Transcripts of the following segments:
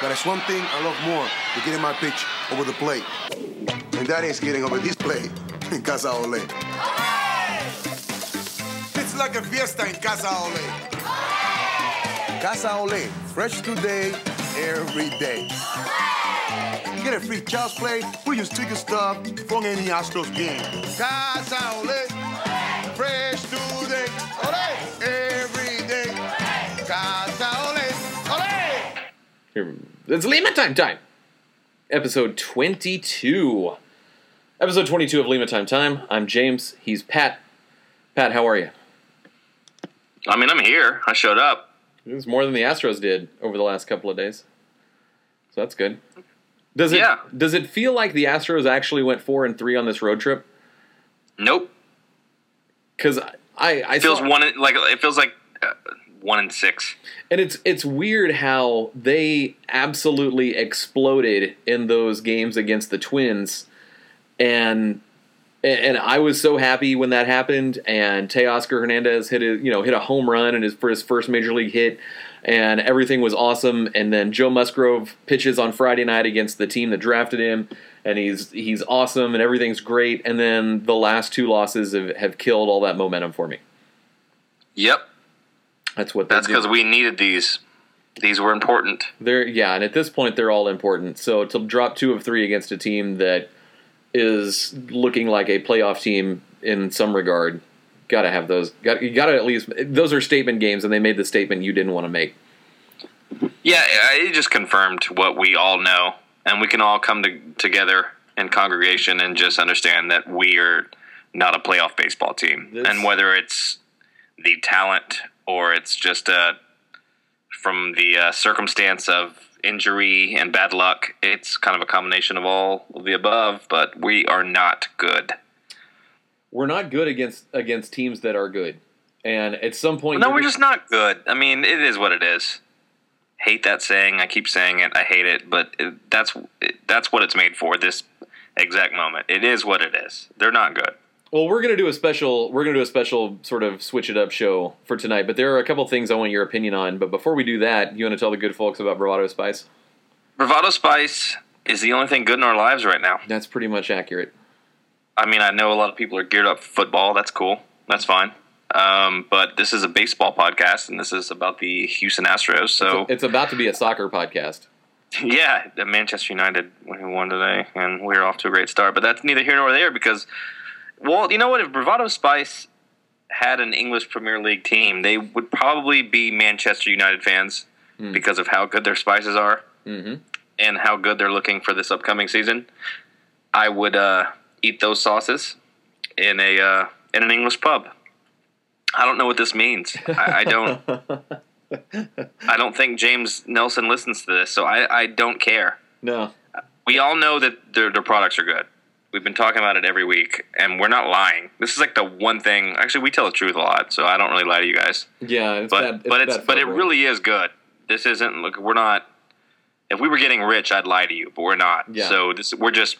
But there's one thing I love more than getting my pitch over the plate. And that is getting over this plate in Casa Ole. It's like a fiesta in Casa Ole. Casa Ole, fresh today, every day. You get a free child's play, we just ticket stuff from any Astros game. Casa Ole, Here, It's Lima Time Time. Episode 22. Episode 22 of Lima Time Time. I'm James. He's Pat. Pat, how are you? I mean, I'm here. I showed up. It was more than the Astros did over the last couple of days. So that's good. Does it Yeah. does it feel like the Astros actually went 4 and 3 on this road trip? Nope. Cuz I I feels saw- one like it feels like uh, one in six. And it's it's weird how they absolutely exploded in those games against the Twins, and and I was so happy when that happened. And Teoscar Hernandez hit a you know hit a home run and his for his first major league hit, and everything was awesome. And then Joe Musgrove pitches on Friday night against the team that drafted him, and he's he's awesome and everything's great. And then the last two losses have, have killed all that momentum for me. Yep. That's what That's because we needed these. These were important. They're yeah, and at this point they're all important. So to drop two of three against a team that is looking like a playoff team in some regard, gotta have those. Got you gotta at least those are statement games, and they made the statement you didn't want to make. Yeah, it just confirmed what we all know, and we can all come to, together in congregation and just understand that we are not a playoff baseball team. This- And whether it's the talent or it's just uh, from the uh, circumstance of injury and bad luck, it's kind of a combination of all of the above. But we are not good. We're not good against against teams that are good, and at some point, No, we're just not good. I mean, it is what it is. Hate that saying. I keep saying it. I hate it, but it, that's it, that's what it's made for. This exact moment. It is what it is. They're not good. Well, we're gonna do a special. We're gonna do a special sort of switch it up show for tonight. But there are a couple things I want your opinion on. But before we do that, you want to tell the good folks about Bravado Spice? Bravado Spice is the only thing good in our lives right now. That's pretty much accurate. I mean, I know a lot of people are geared up for football. That's cool. That's fine. Um, but this is a baseball podcast, and this is about the Houston Astros. So It's about to be a soccer podcast. Yeah, Manchester United won today, and we're off to a great start. But that's neither here nor there because, well, you know what? If Bravado Spice had an English Premier League team, they would probably be Manchester United fans because of how good their spices are Mm-hmm. and how good they're looking for this upcoming season. I would uh, eat those sauces in a uh, in an English pub. I don't know what this means. I, I don't. I don't think James Nelson listens to this, so I, I don't care. No, We all know that their, their products are good. We've been talking about it every week, and we're not lying. This is like the one thing. Actually, we tell the truth a lot, so I don't really lie to you guys. yeah, it's But bad. It's but it's but it really is good. This isn't look. We're not. If we were getting rich, I'd lie to you, but we're not. Yeah. So this we're just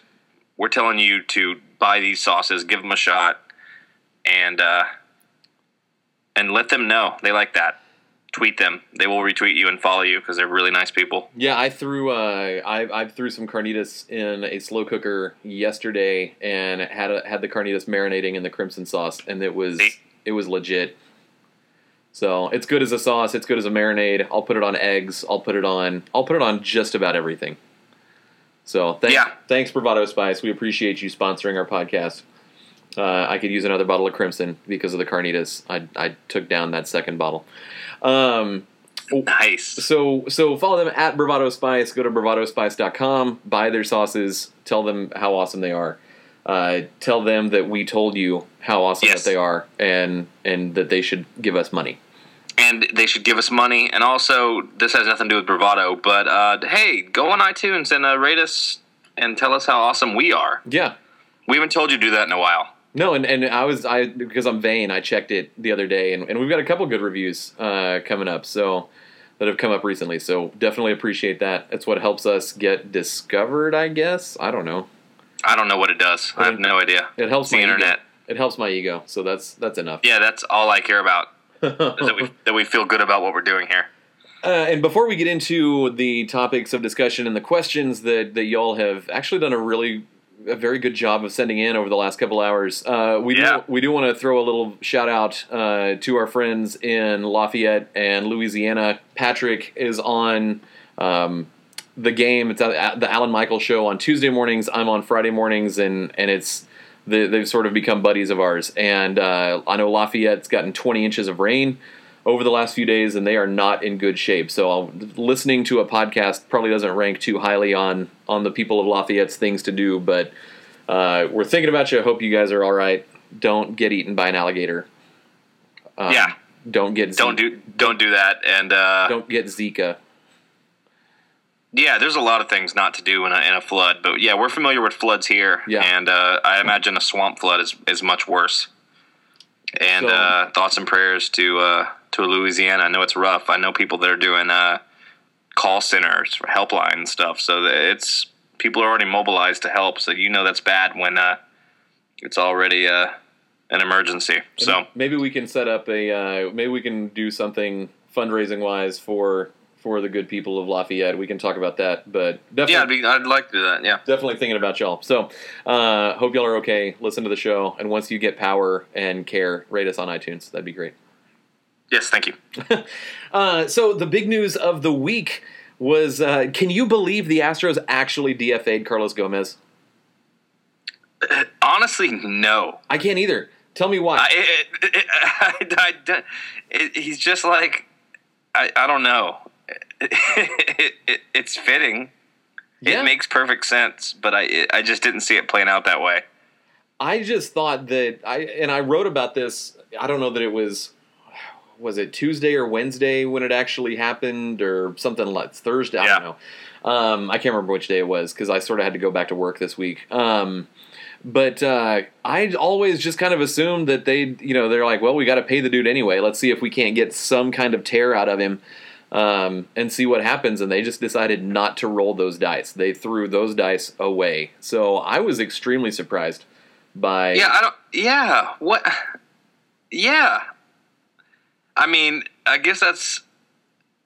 we're telling you to buy these sauces, give them a shot, and uh, and let them know they like that. Tweet them. They will retweet you and follow you because they're really nice people. Yeah, I threw uh, I I threw some carnitas in a slow cooker yesterday and had a, had the carnitas marinating in the crimson sauce, and it was See? it was legit. So it's good as a sauce. It's good as a marinade. I'll put it on eggs. I'll put it on. I'll put it on just about everything. So thanks, Yeah. thanks Bravado Spice. We appreciate you sponsoring our podcast. Uh, I could use another bottle of crimson because of the carnitas. I I took down that second bottle. Um, Nice. so so follow them at Bravado Spice. Go to bravadospice.com. Buy their sauces. Tell them how awesome they are. Uh, tell them that we told you how awesome Yes. that they are, and and that they should give us money. and they should give us money. And also, this has nothing to do with bravado, but uh, hey, go on iTunes and uh, rate us and tell us how awesome we are. Yeah. We haven't told you to do that in a while. No, and, and I was I because I'm vain. I checked it the other day, and, and we've got a couple good reviews uh, coming up. So that have come up recently. So definitely appreciate that. It's what helps us get discovered. I guess I don't know. I don't know what it does. I have no idea. It helps the my internet. Ego. It helps my ego. So that's that's enough. Yeah, that's all I care about. Is that we that we feel good about what we're doing here. Uh, and before we get into the topics of discussion and the questions that, that y'all have actually done a really a very good job of sending in over the last couple hours, uh, we Yeah. do we do want to throw a little shout out uh, to our friends in Lafayette and Louisiana. Patrick is on um, the game. It's the Alan Michael show on Tuesday mornings. I'm on Friday mornings, and and it's they, they've sort of become buddies of ours. And uh, I know Lafayette's gotten 20 inches of rain over the last few days, and they are not in good shape. So I'll, listening to a podcast probably doesn't rank too highly on on the people of Lafayette's things to do. But uh, we're thinking about you. Hope you guys are all right. Don't get eaten by an alligator. Um, Yeah. Don't get Don't do don't do that. And uh, don't get Zika. yeah, there's a lot of things not to do in a, in a flood. But yeah, we're familiar with floods here. Yeah. And uh, I imagine a swamp flood is, is much worse. And So- uh, thoughts and prayers to uh, to Louisiana. I know it's rough. I know people that are doing uh, call centers, for helpline and stuff. So it's people are already mobilized to help. So you know that's bad when uh, it's already uh, an emergency. So maybe we can set up a uh, maybe we can do something fundraising wise for for the good people of Lafayette. We can talk about that, but definitely yeah, I'd, be, I'd like to do that. Yeah. definitely thinking about y'all. So, uh, hope y'all are okay. Listen to the show, and once you get power and care, rate us on iTunes. That'd be great. Yes, thank you. Uh, so, the big news of the week was: uh, Can you believe the Astros actually DFA'd Carlos Gomez? Honestly, no. I can't either. Tell me why. I, it, it, I, I, it, he's just like I, I don't know. It, it, it's fitting. Yeah. It makes perfect sense, but I I just didn't see it playing out that way. I just thought that I and I wrote about this. I don't know that it was was it Tuesday or Wednesday when it actually happened or something like Thursday. I don't know. Um, I can't remember which day it was because I sort of had to go back to work this week. Um, but uh, I always just kind of assumed that they, you know, they're like, well, we got to pay the dude anyway. Let's see if we can't get some kind of tear out of him um, and see what happens. And they just decided not to roll those dice. They threw those dice away. So I was extremely surprised by Yeah, I don't. Yeah, what? Yeah, I mean, I guess that's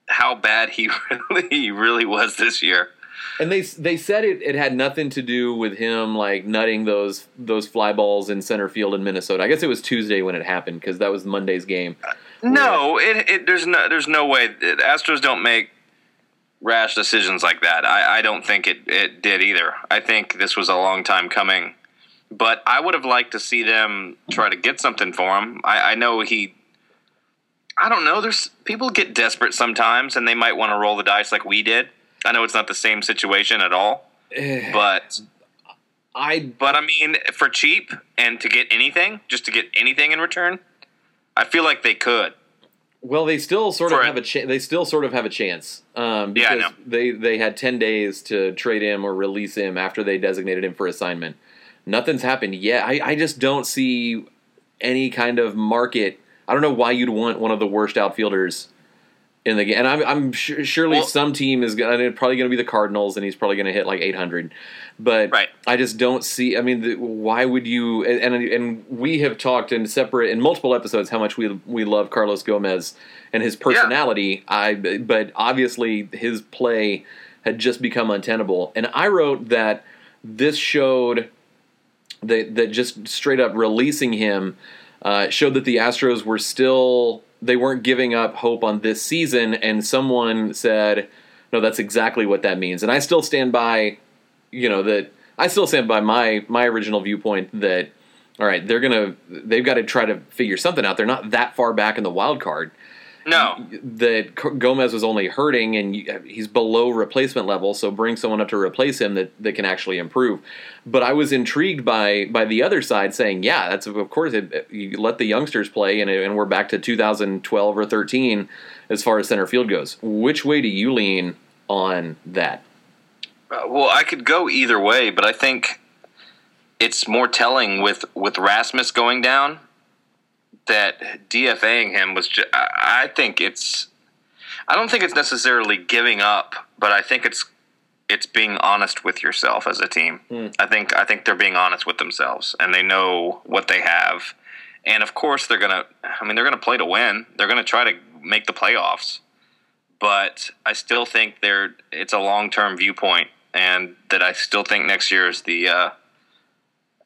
how bad he really really was this year. And they they said it, it had nothing to do with him like nutting those those fly balls in center field in Minnesota. I guess it was Tuesday when it happened because that was Monday's game. Uh, no, it, it there's no there's no way the Astros don't make rash decisions like that. I, I don't think it, it did either. I think this was a long time coming. But I would have liked to see them try to get something for him. I, I know he I don't know, there's people get desperate sometimes and they might want to roll the dice like we did. I know it's not the same situation at all. But I but I mean for cheap and to get anything, just to get anything in return, I feel like they could. well, they still sort of have a cha- they still sort of have a chance um, Yeah, I because know. they they had ten days to trade him or release him after they designated him for assignment. Nothing's happened yet. I, I just don't see any kind of market. I don't know why you'd want one of the worst outfielders in the game. And I'm, I'm su- surely Well- some team is gonna, probably going to be the Cardinals, and he's probably going to hit like 800. But Right. I just don't see. I mean, the, why would you? And, and and we have talked in separate in multiple episodes how much we we love Carlos Gomez and his personality. I but obviously his play had just become untenable. And I wrote that this showed that that just straight up releasing him uh, showed that the Astros were still they weren't giving up hope on this season. And someone said, "No, that's exactly what that means." And I still stand by, you know, that I still stand by my my original viewpoint that all right, they're gonna they've got to try to figure something out. They're not that far back in the wild card No. that Gomez was only hurting and he's below replacement level, so bring someone up to replace him that, that can actually improve. But I was intrigued by by the other side saying, yeah, that's of course it, you let the youngsters play and, and we're back to 2012 or 13 as far as center field goes. Which way do you lean on that? Uh, Well, I could go either way, but I think it's more telling with with Rasmus going down that DFAing him was. Ju- I think it's. I don't think it's necessarily giving up, but I think it's it's being honest with yourself as a team. I think I think they're being honest with themselves, and they know what they have. And of course, they're gonna. I mean, they're gonna play to win. They're gonna try to make the playoffs. but I still think there it's a long term viewpoint, and that I still think next year is the uh,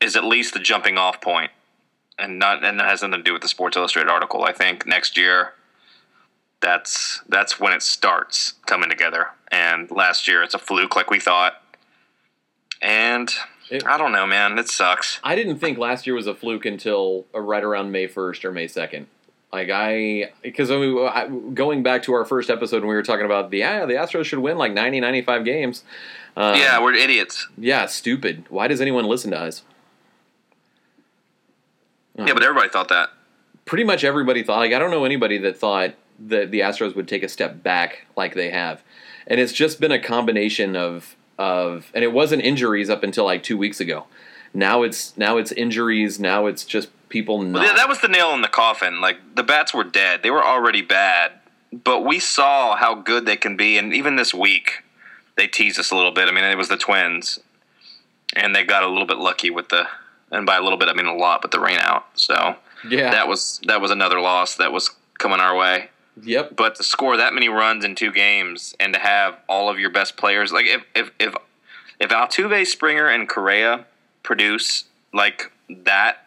is at least the jumping off point, and not and that has nothing to do with the Sports Illustrated article. I think next year that's that's when it starts coming together. And last year it's a fluke, like we thought. And It- I don't know, man. It sucks. I didn't think last year was a fluke until uh, right around May 1st or May 2nd. Like I, because I mean, I, going back to our first episode when we were talking about the yeah, the Astros should win like 90, 95 games. Um, yeah, we're idiots. yeah, stupid. Why does anyone listen to us? Yeah, but everybody thought that. Pretty much everybody thought. Like I don't know anybody that thought that the Astros would take a step back like they have, and it's just been a combination of of, and it wasn't injuries up until like two weeks ago. Now it's now it's injuries. Now it's just people not. Yeah, that was the nail in the coffin. Like the bats were dead; they were already bad. But we saw how good they can be, and even this week, they teased us a little bit. I mean, it was the Twins, and they got a little bit lucky with the, and by a little bit I mean a lot, with the rain out. So yeah. that was that was another loss that was coming our way. yep. But to score that many runs in two games and to have all of your best players, like if if if if Altuve, Springer, and Correa produce like that,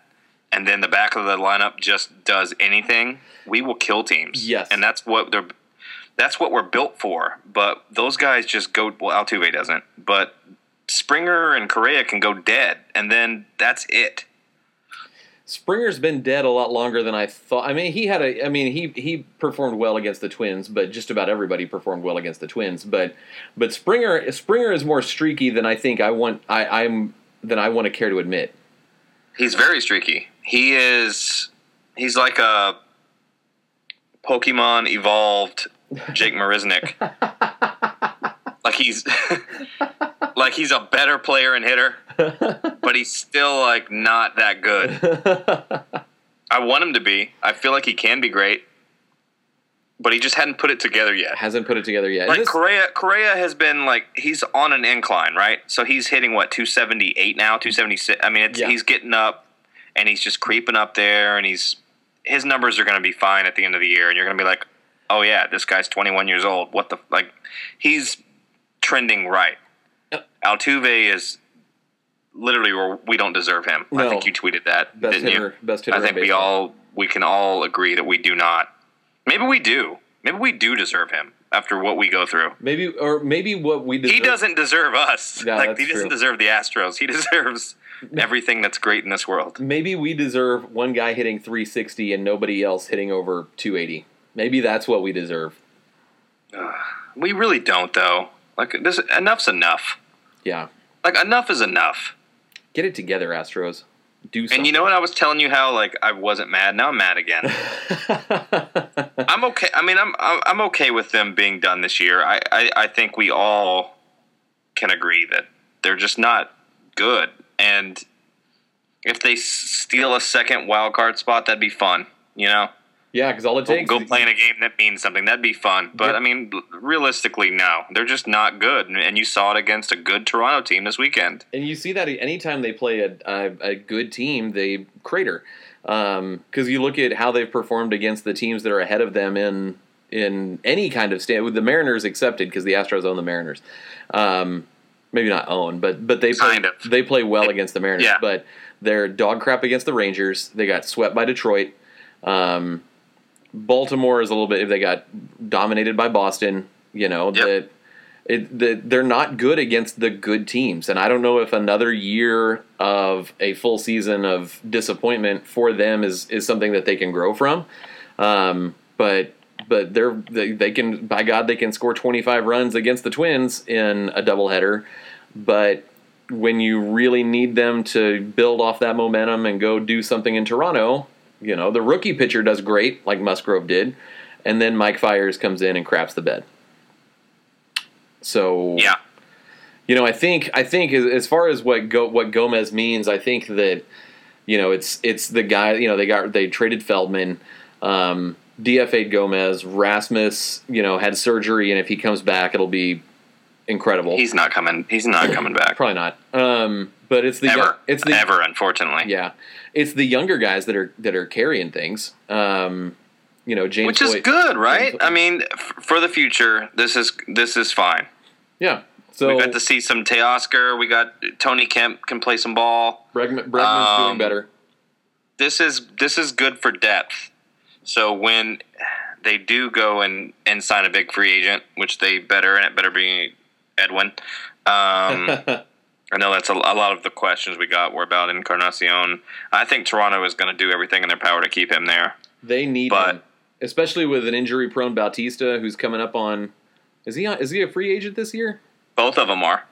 and then the back of the lineup just does anything, we will kill teams. Yes. and that's what they're. That's what we're built for. But those guys just go. Well, Altuve doesn't, but Springer and Correa can go dead, and then that's it. Springer's been dead a lot longer than I thought. I mean, he had a. I mean, he he performed well against the Twins, but just about everybody performed well against the Twins. But but Springer Springer is more streaky than I think I want. I, I'm than I want to care to admit. He's very streaky. He is. He's like a Pokemon evolved Jake Marisnick. like he's like he's a better player and hitter, but he's still like not that good. I want him to be. I feel like he can be great, but he just hadn't put it together yet. Hasn't put it together yet. Like this- Correa, Correa has been like he's on an incline, right? So he's hitting what two seventy eight now, two seventy six. I mean, it's, Yeah. he's getting up, and he's just creeping up there, and he's his numbers are going to be fine at the end of the year, and you're going to be like, oh yeah, this guy's twenty one years old. What the like? He's trending right. Yep. Altuve is literally where we don't deserve him. I think you tweeted that, best didn't hitter, you? best hitter. I think we all we can all agree that we do not. Maybe we do. Maybe we do deserve him after what we go through. maybe or maybe what we deserve. He doesn't deserve us. Yeah, like he doesn't true. deserve the Astros. He deserves everything that's great in this world. Maybe we deserve one guy hitting 360 and nobody else hitting over 280. Maybe that's what we deserve. We really don't though. Like this enough's enough. Yeah, Like enough is enough. get it together, Astros. Do something. And you know what I was telling you how like I wasn't mad. Now I'm mad again. I'm okay. I mean, I'm I'm I'm okay with them being done this year. I, I I think we all can agree that they're just not good. And if they steal a second wild card spot, that'd be fun. You know, yeah, because all it go, takes. go play in a game that means something. That'd be fun. But Yep. I mean, realistically, no, they're just not good. And- you saw it against a good Toronto team this weekend. And you see that anytime they play a, a, a good team, they crater. Because you look at how they've performed against the teams that are ahead of them in in any kind of stand, with the Mariners accepted, because the Astros own the Mariners. Um, maybe not own, but but they play, Kind of. they play well against the Mariners. Yeah. But they're dog crap against the Rangers. They got swept by Detroit. Um, Baltimore is a little bit. If they got dominated by Boston. You know Yep. that it, the, they're not good against the good teams, and I don't know if another year of a full season of disappointment for them is is something that they can grow from. Um, but but they're they, they can by God they can score 25 runs against the Twins in a doubleheader, but when you really need them to build off that momentum and go do something in Toronto, you know the rookie pitcher does great like Musgrove did, and then Mike Fiers comes in and craps the bed. So Yeah. you know, I think I think as, far as what Go, what Gomez means, I think that you know it's it's the guy. You know, they got they traded Feldman, um, DFA'd Gomez, Rasmus. You know, had surgery, and if he comes back, it'll be incredible. He's not coming. He's not coming back. Probably not. Um, but it's the Ever. it's the Ever, unfortunately. yeah, it's the younger guys that are that are carrying things. Um, you know James, which is good, right? I mean, f- for the future, this is this is fine. Yeah. So we got to see some Teoscar. We got Tony Kemp can play some ball. Bregman, Bregman's doing Um, better. This is this is good for depth. So when they do go and, and sign a big free agent, which they better, and it better be Edwin. Um, I know that's a, a lot of the questions we got were about Encarnacion. I think Toronto is going to do everything in their power to keep him there. They need But- him, especially with an injury-prone Bautista who's coming up on. Is he on, is he a free agent this year? Both of them are.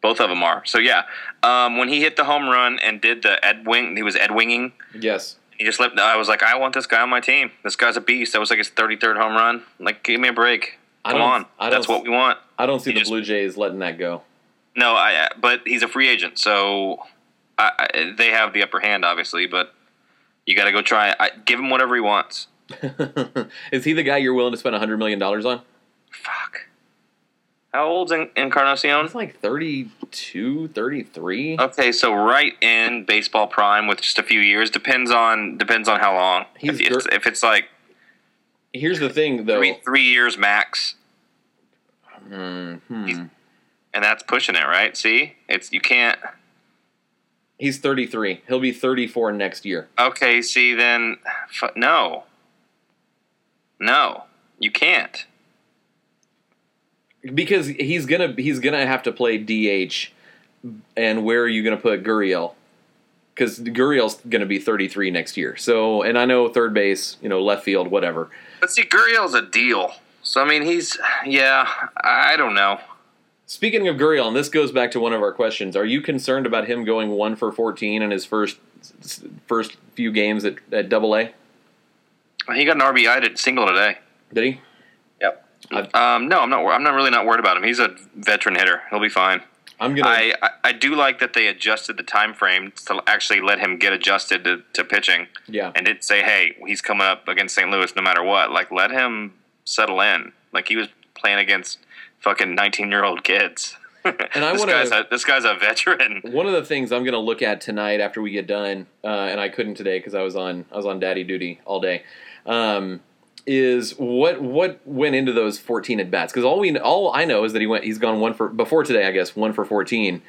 Both of them are. So yeah, um, when he hit the home run and did the Ed wing, he was Ed winging. Yes. He just left. I was like, I want this guy on my team. This guy's a beast. That was like his 33rd home run. Like, give me a break. Come on, that's what we want. I don't see He the just- Blue Jays letting that go. No, I. But he's a free agent, so I, they have the upper hand, obviously. But you got to go try. I, give him whatever he wants. is he the guy you're willing to spend hundred million dollars on? Fuck. How old's En- Encarnacion? He's like 32, 33. Okay, so right in baseball prime with just a few years depends on depends on how long. He's if, it's, gr- if it's like Here's the thing, though. three three years max, Mm, hmm. And that's pushing it, right? See, it's you can't. He's 33. He'll be 34 next year. Okay, see then, f- no, no, you can't. because he's gonna he's gonna have to play DH, and where are you gonna put Gurriel? Because Gurriel's gonna be 33 next year. So, and I know third base, you know, left field, whatever. But see, Gurriel's a deal. So I mean, he's yeah. I don't know. Speaking of Gurriel, and this goes back to one of our questions, are you concerned about him going one for 14 in his first first few games at, at Double A? He got an RBI to single today. Did he? Yep. Um, no, I'm not. I'm not really not worried about him. He's a veteran hitter. He'll be fine. I'm gonna. I, I, I do like that they adjusted the time frame to actually let him get adjusted to, to pitching yeah. and did say, hey, he's coming up against St. Louis no matter what. Like, let him settle in. Like, he was playing against fucking 19 year old kids. And I guy's a, this guy's a veteran. One of the things I'm going to look at tonight after we get done, uh, and I couldn't today because I was on I was on daddy duty all day, um, is what what went into those 14 at bats? Because all we all I know is that he went he's gone one for before today I guess one for 14.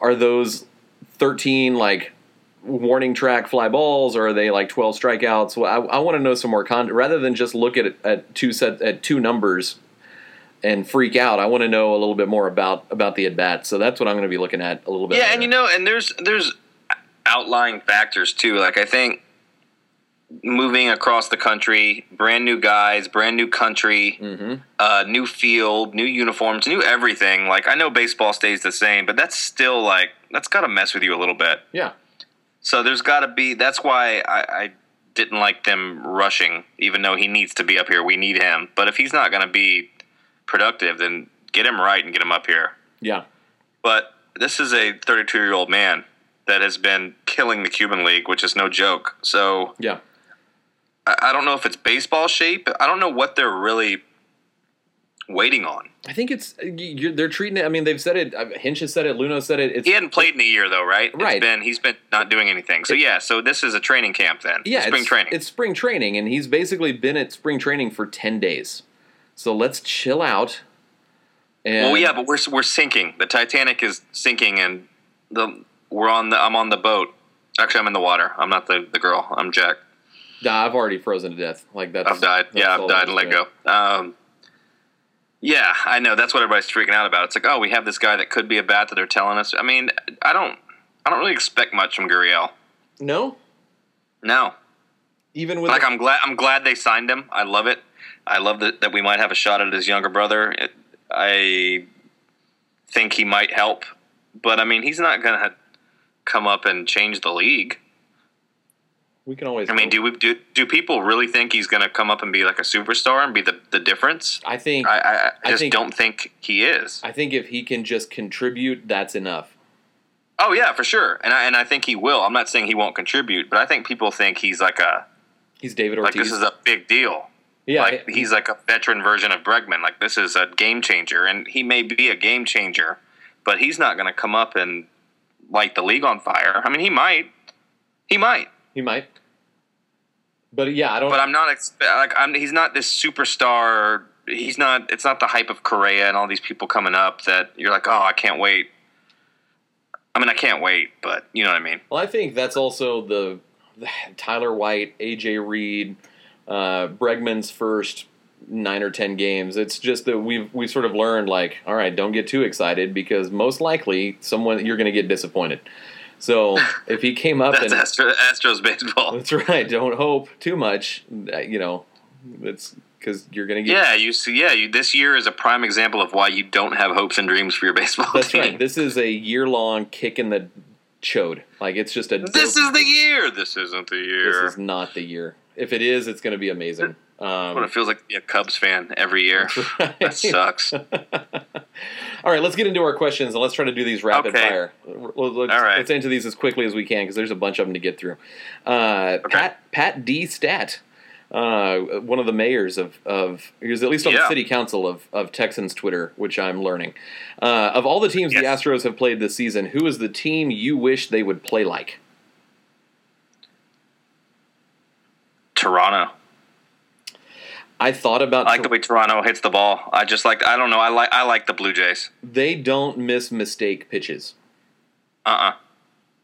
Are those 13 like warning track fly balls or are they like 12 strikeouts? Well, I, I want to know some more con rather than just look at at two set at two numbers and freak out. I want to know a little bit more about about the at bats. So that's what I'm going to be looking at a little bit. Yeah, later. and you know, and there's there's outlying factors too. Like I think moving across the country, brand new guys, brand new country, Mhm. uh, new field, new uniforms, new everything. Like I know baseball stays the same, but that's still like that's got to mess with you a little bit. Yeah. So there's got to be. That's why I, I didn't like them rushing, even though he needs to be up here. We need him, but if he's not going to be productive, then get him right and get him up here. Yeah. But this is a 32 year old man that has been killing the Cuban League, which is no joke. So Yeah. I, I don't know if it's baseball shape. I don't know what they're really waiting on. I think it's they're treating it. I mean, they've said it. uh, Hinch has said it. Luhnow said it. It's He hadn't played in a year though, right? Right. It's been he's been not doing anything. So yeah, so this is a training camp then. yeah, spring it's, training. It's spring training, and he's basically been at spring training for ten days. So let's chill out. And well, yeah, but we're we're sinking. The Titanic is sinking, and the we're on the I'm on the boat. Actually, I'm in the water. I'm not the, the girl. I'm Jack. Nah, I've already frozen to death. Like that's I've died. Yeah, I've died and let go. Um, yeah, I know. That's what everybody's freaking out about. It's like, oh, we have this guy that could be a bat that they're telling us. I mean, I don't, I don't really expect much from Gurriel. it. No, No, even with like the- I'm glad, I'm glad they signed him. I love it. I love that that we might have a shot at his younger brother. It, I think he might help, but I mean, he's not gonna come up and change the league. we can always. I mean, do we do do people really think he's gonna come up and be like a superstar and be the the difference? I think I, I, I I just think- don't think he is. I think if he can just contribute, that's enough. Oh yeah, for sure, and I and I think he will. I'm not saying he won't contribute, but I think people think he's like a He's David Ortiz. like this is a big deal. Yeah, like he's like a veteran version of Bregman. Like this is a game changer, and he may be a game changer, but he's not going to come up and light the league on fire. I mean, he might, he might. he might. But yeah, I don't. But I'm not like I'm. He's not this superstar. He's not. It's not the hype of Correa and all these people coming up that you're like, oh, I can't wait. I mean, I can't wait, but you know what I mean. Well, I think that's also the, the Tyler White, AJ Reed, uh, Bregman's first nine or ten games. It's just that we've we sort of learned like, all right, don't get too excited because most likely someone you're going to get disappointed. So if he came up That's and Astro, Astros baseball. that's right, don't hope too much. uh, You know, it's because you're going to get. Yeah, you see. Yeah, you, this year is a prime example of why you don't have hopes and dreams for your baseball That's team. right. This is a year long kick in the chode. Like it's just a. This is the year. This isn't the year. This is not the year. If it is, it's going to be amazing. Um, it feels like a Cubs fan every year. right. That sucks. All right, let's get into our questions and let's try to do these rapid Okay. fire. Let's, All right. let's into these as quickly as we can because there's a bunch of them to get through. Uh, Pat Pat D Stat, uh, one of the mayors of of he was at least on the city council of of Texans Twitter, which I'm learning. Uh, of all the teams the Astros have played this season, who is the team you wish they would play like? Toronto. I thought about I like the way Toronto hits the ball. I just like. I don't know. I like. I like the Blue Jays. they don't miss mistake pitches. Uh uh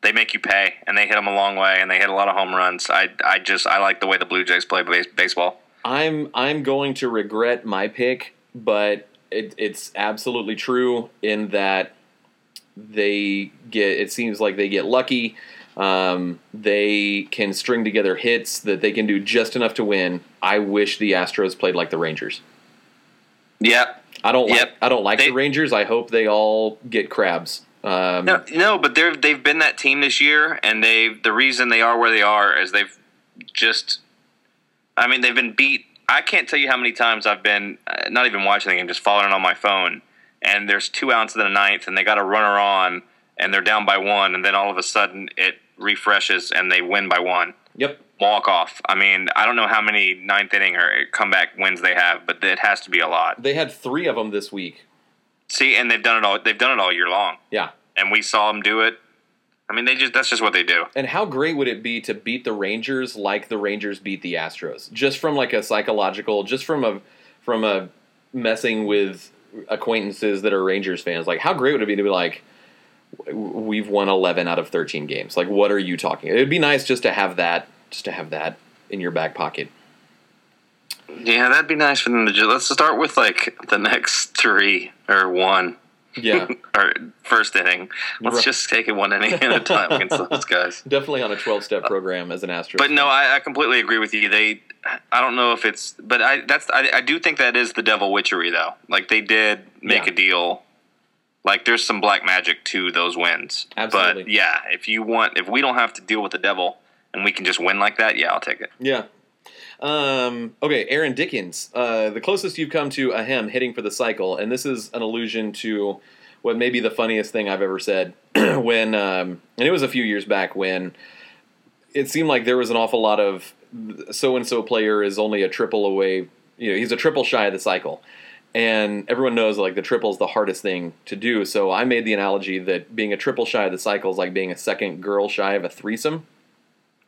They make you pay, and they hit them a long way, and they hit a lot of home runs. I. I just. I like the way the Blue Jays play base, baseball. I'm I'm going to regret my pick, but it, it's absolutely true in that they get. It seems like they get lucky. Um, they can string together hits that they can do just enough to win. I wish the Astros played like the Rangers. Yep. I don't like. I don't like They- the Rangers. I hope they all get crabs. Um, No, no, but they're they've been that team this year, and they the reason they are where they are is they've just. I mean, they've been beat. I can't tell you how many times I've been uh, not even watching the game, just following it on my phone, and there's two outs in the ninth, and they got a runner on, and they're down by one, and then all of a sudden it refreshes and they win by one. Yep. Walk off. I mean, I don't know how many ninth inning or comeback wins they have, but it has to be a lot. They had three of them this week. See, and they've done it all. They've done it all year long, Yeah. and we saw them do it. I mean, they just—that's just what they do. And how great would it be to beat the Rangers like the Rangers beat the Astros? Just from like a psychological, just from a from a messing with acquaintances that are Rangers fans. Like how great would it be to be like we've won 11 out of 13 games. Like what are you talking? It'd be nice just to have that just to have that in your back pocket. Yeah, that'd be nice for them to just. Let's start with like the next three or one Yeah. or first inning. Let's Right. just take it one inning at a time against those guys. Definitely on a 12-step program as an Astros. But no. I, I completely agree with you. They, I don't know if it's, but I that's I, I do think that is the devil witchery though. Like they did make Yeah. a deal. Like there's some black magic to those wins. Absolutely. But yeah, if you want, if we don't have to deal with the devil and we can just win like that, yeah, I'll take it. Yeah. Um, okay, Aaron Dickens. Uh, the closest you've come to a him hitting for the cycle, and this is an allusion to what may be the funniest thing I've ever said. when, um, and it was a few years back when it seemed like there was an awful lot of so and so player is only a triple away. You know, he's a triple shy of the cycle. And everyone knows like the triple is the hardest thing to do. So I made the analogy that being a triple shy of the cycle is like being a second girl shy of a threesome.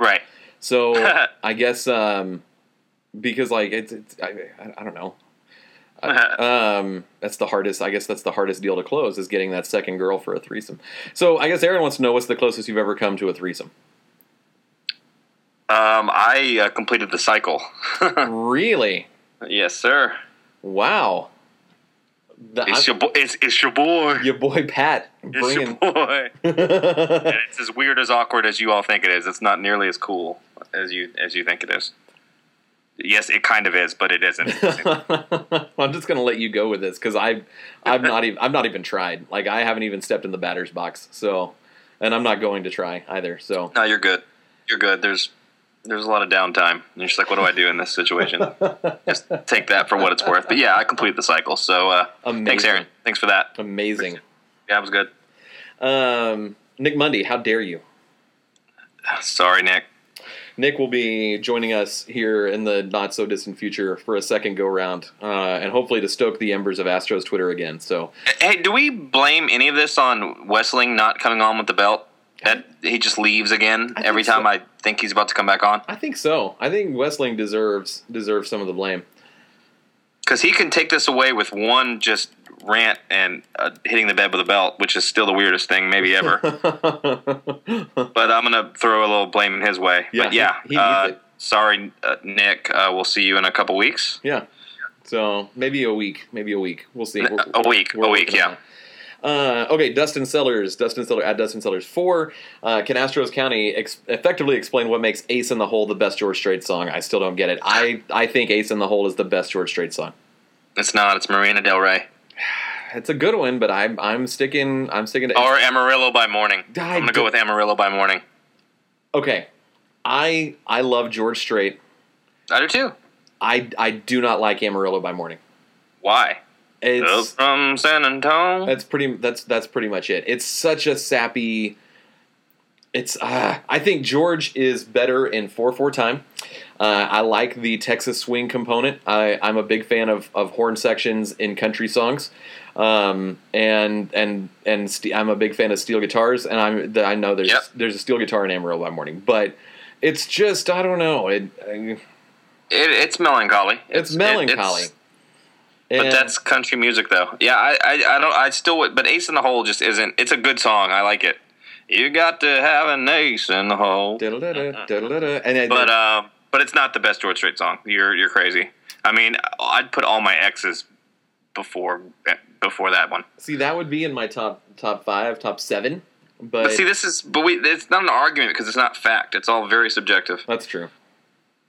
Right. So I guess um, because like it's, it's I, I, I don't know. I- um, that's the hardest. I guess that's the hardest deal to close is getting that second girl for a threesome. So I guess Aaron wants to know what's the closest you've ever come to a threesome. Um, I uh, completed the cycle. really? yes, sir. Wow. The, It's your boy. It's, it's your boy. your boy Pat It's your boy. and it's as weird as awkward as you all think it is. It's not nearly as cool as you as you think it is. Yes, it kind of is, but it isn't. I'm just gonna let you go with this because I've I've not even I've not even tried. Like I haven't even stepped in the batter's box. So, and I'm not going to try either. So no, you're good. You're good. There's there's a lot of downtime. And you're just like, what do I do in this situation? just take that for what it's worth. But yeah, I completed the cycle. So uh, thanks, Aaron. Thanks for that. amazing. Yeah, it was good. Um, Nick Mundy, how dare you? Sorry, Nick. Nick will be joining us here in the not so distant future for a second go round, uh, and hopefully to stoke the embers of Astros Twitter again. So Hey, do we blame any of this on Wessling not coming on with the belt? That he just leaves again every time so. I think he's about to come back on? I think so. I think Westling deserves deserves some of the blame. Because he can take this away with one just rant and uh, hitting the bed with a belt, which is still the weirdest thing maybe ever. but I'm gonna throw a little blame in his way. Yeah, but yeah. he- he uh, sorry, uh, Nick. Uh, we'll see you in a couple weeks. yeah. So maybe a week, maybe a week. We'll see. We're- A week, a week, on yeah. Uh, okay, Dustin Sellers, Dustin Sellers at Dustin Sellers four. Uh, can Astros County ex- effectively explain what makes Ace in the Hole the best George Strait song? I still don't get it. I I think Ace in the Hole is the best George Strait song. It's not. It's Marina Del Rey It's a good one, but I'm I'm sticking I'm sticking to or Amarillo by Morning. I I'm gonna go with Amarillo by Morning. okay. I I love George Strait. I do too. I I do not like Amarillo by Morning. Why? It's from San Antonio. That's pretty. That's that's pretty much it. It's such a sappy. It's. Uh, I think George is better in four four time. Uh, I like the Texas swing component. I, I'm a big fan of, of horn sections in country songs, um, and and and st- I'm a big fan of steel guitars. And I'm I know there's Yep. there's a steel guitar in Amarillo by Morning, but it's just I don't know. It, It, it's melancholy. it's, melancholy. it's- but that's country music, though. Yeah, I, I, I don't. I still would. But Ace in the Hole just isn't. It's a good song. I like it. You got to have an ace in the hole. diddle-da-da, diddle-da-da. and then- But um, but it's not the best George Strait song. You're you're crazy. I mean, I'd put all my exes before before that one. See, that would be in my top top five, top seven. But, But see, this is but we. It's not an argument because it's not fact. It's all very subjective. that's true.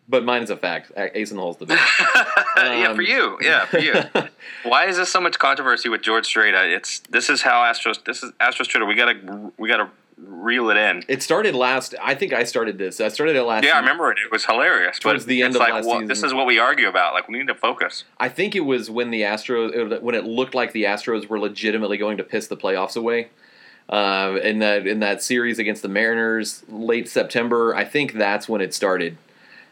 But mine is a fact. Ace in the Hole's the best. yeah, Um, for you. Yeah, for you. Why is there so much controversy with George Strait? It's this is how Astros. This is Astros Twitter. We gotta we gotta reel it in. it started last. I think I started this. I started it last. Yeah, I remember it. It was hilarious. Towards but the end of like, last well, season. this is what we argue about. Like we need to focus. I think it was when the Astros, when it looked like the Astros were legitimately going to piss the playoffs away. Uh, in that in that series against the Mariners, late September, I think that's when it started.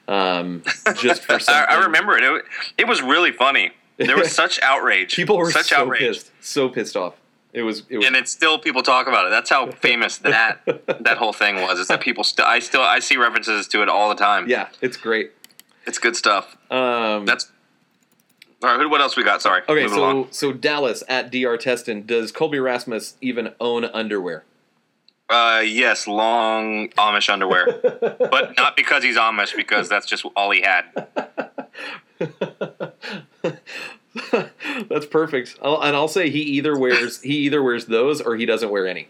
Um, just for I, something. I remember it. it. It was really funny. There was such outrage. people were such so outrage. pissed, so pissed off. It was, it was and it's still people talk about it. That's how famous that that whole thing was. Is that people still? I still I see references to it all the time. yeah, it's great. it's good stuff. Um, That's all right. What else we got? Sorry. Okay, Moving so along. so Dallas at Dr. Teston. Does Colby Rasmus even own underwear? Uh, yes, long Amish underwear, but not because he's Amish. Because that's just all he had. That's perfect. I'll, and I'll say he either wears he either wears those or he doesn't wear any.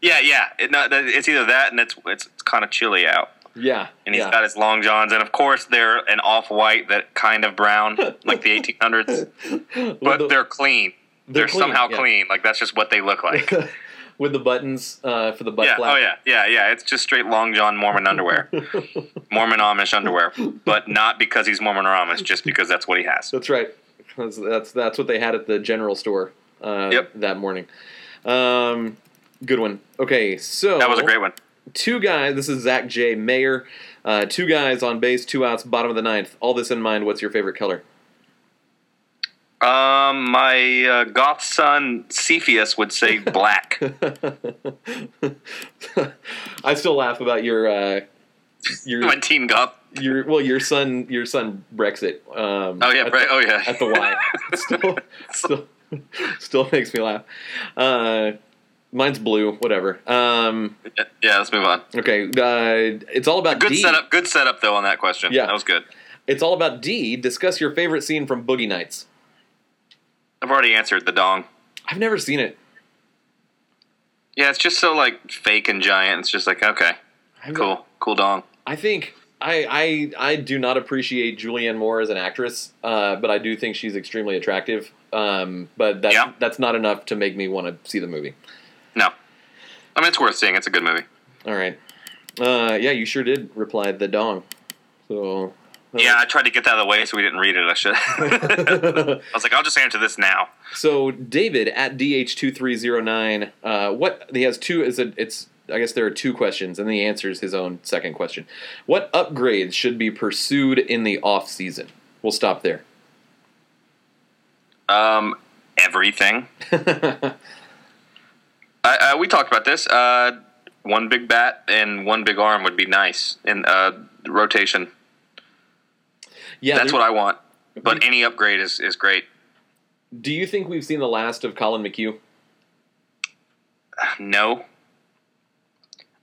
Yeah, yeah. It, no, it's either that and it's it's, it's kind of chilly out. Yeah, And he's yeah. got his long johns, and of course they're an off white that kind of brown, like the 1800s. With But the- they're clean. They're They're, clean, somehow yeah. clean. Like that's just what they look like. With the buttons uh, for the butt yeah. flap. Oh yeah. Yeah. Yeah. It's just straight long john Mormon underwear, Mormon Amish underwear, but not because he's Mormon or Amish, just because that's what he has. That's right. That's, that's that's what they had at the general store uh, Yep. that morning. Um, good one. Okay, so That was a great one. two guys. This is Zach J. Mayer. Uh, two guys on base, two outs, bottom of the ninth. All this in mind. What's your favorite color? Um, my uh, goth son Cepheus would say black. I still laugh about your uh, your my teen goth. your well your son your son Brexit. Um, Oh yeah. at the- Oh yeah. at the Y. still, still, still makes me laugh. Uh, mine's blue. Whatever. Um, yeah. Let's move on. okay. Uh, it's all about Good D. setup. Good setup though on that question. Yeah. That was good. It's all about D. Discuss your favorite scene from Boogie Nights. I've already answered the dong. I've never seen it. Yeah, it's just so like fake and giant. It's just like okay, I've- cool, cool dong. I think I, I I do not appreciate Julianne Moore as an actress, uh, but I do think she's extremely attractive. Um, but that's Yeah. that's not enough to make me want to see the movie. No, I mean it's worth seeing. It's a good movie. All right. Uh, yeah, you sure did reply the dong. So Yeah, I tried to get that out of the way so we didn't read it. I should. I was like, I'll just answer this now. So David at dh2309, uh, what he has two is a it's I guess there are two questions and then he answers his own second question. What upgrades should be pursued in the off season? We'll stop there. Um, everything. I, uh, we talked about this. Uh, one big bat and one big arm would be nice in uh, rotation. Yeah, That's what I want. But any upgrade is, is great. Do you think we've seen the last of Collin McHugh? No.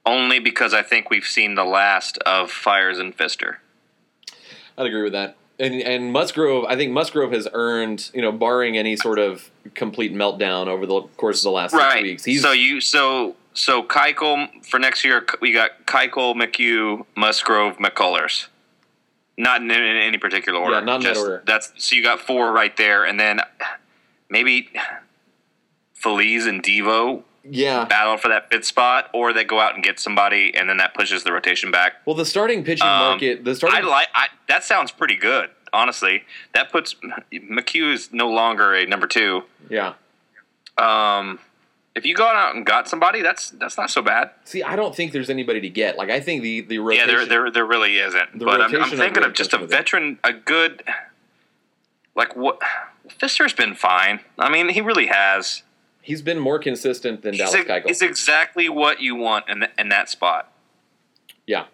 Only because I think we've seen the last of Fiers and Fister. I'd agree with that. And and Musgrove, I think Musgrove has earned, you know, barring any sort of complete meltdown over the course of the last six weeks. He's so you so so Keuchel for next year we got Keuchel, McHugh, Musgrove, McCullers. Not in, in any particular order. Yeah, not in that Just- order. That's so you got four right there, and then maybe Feliz and Devo yeah. battle for that fifth spot, or they go out and get somebody, and then that pushes the rotation back. Well, the starting pitching Um, market, the starting I like I, that. Sounds pretty good, honestly. That puts McHugh is no longer a number two. yeah. Um, if you go out and got somebody, that's that's not so bad. See, I don't think there's anybody to get. Like I think the the Yeah, rotation. there there there really isn't. The but I'm, I'm thinking of just a with it. veteran, a good, like what. Fister's been fine. I mean, he really has. he's been more consistent than He's, Dallas a, Keuchel. he's exactly what you want in, the, in that spot. Yeah.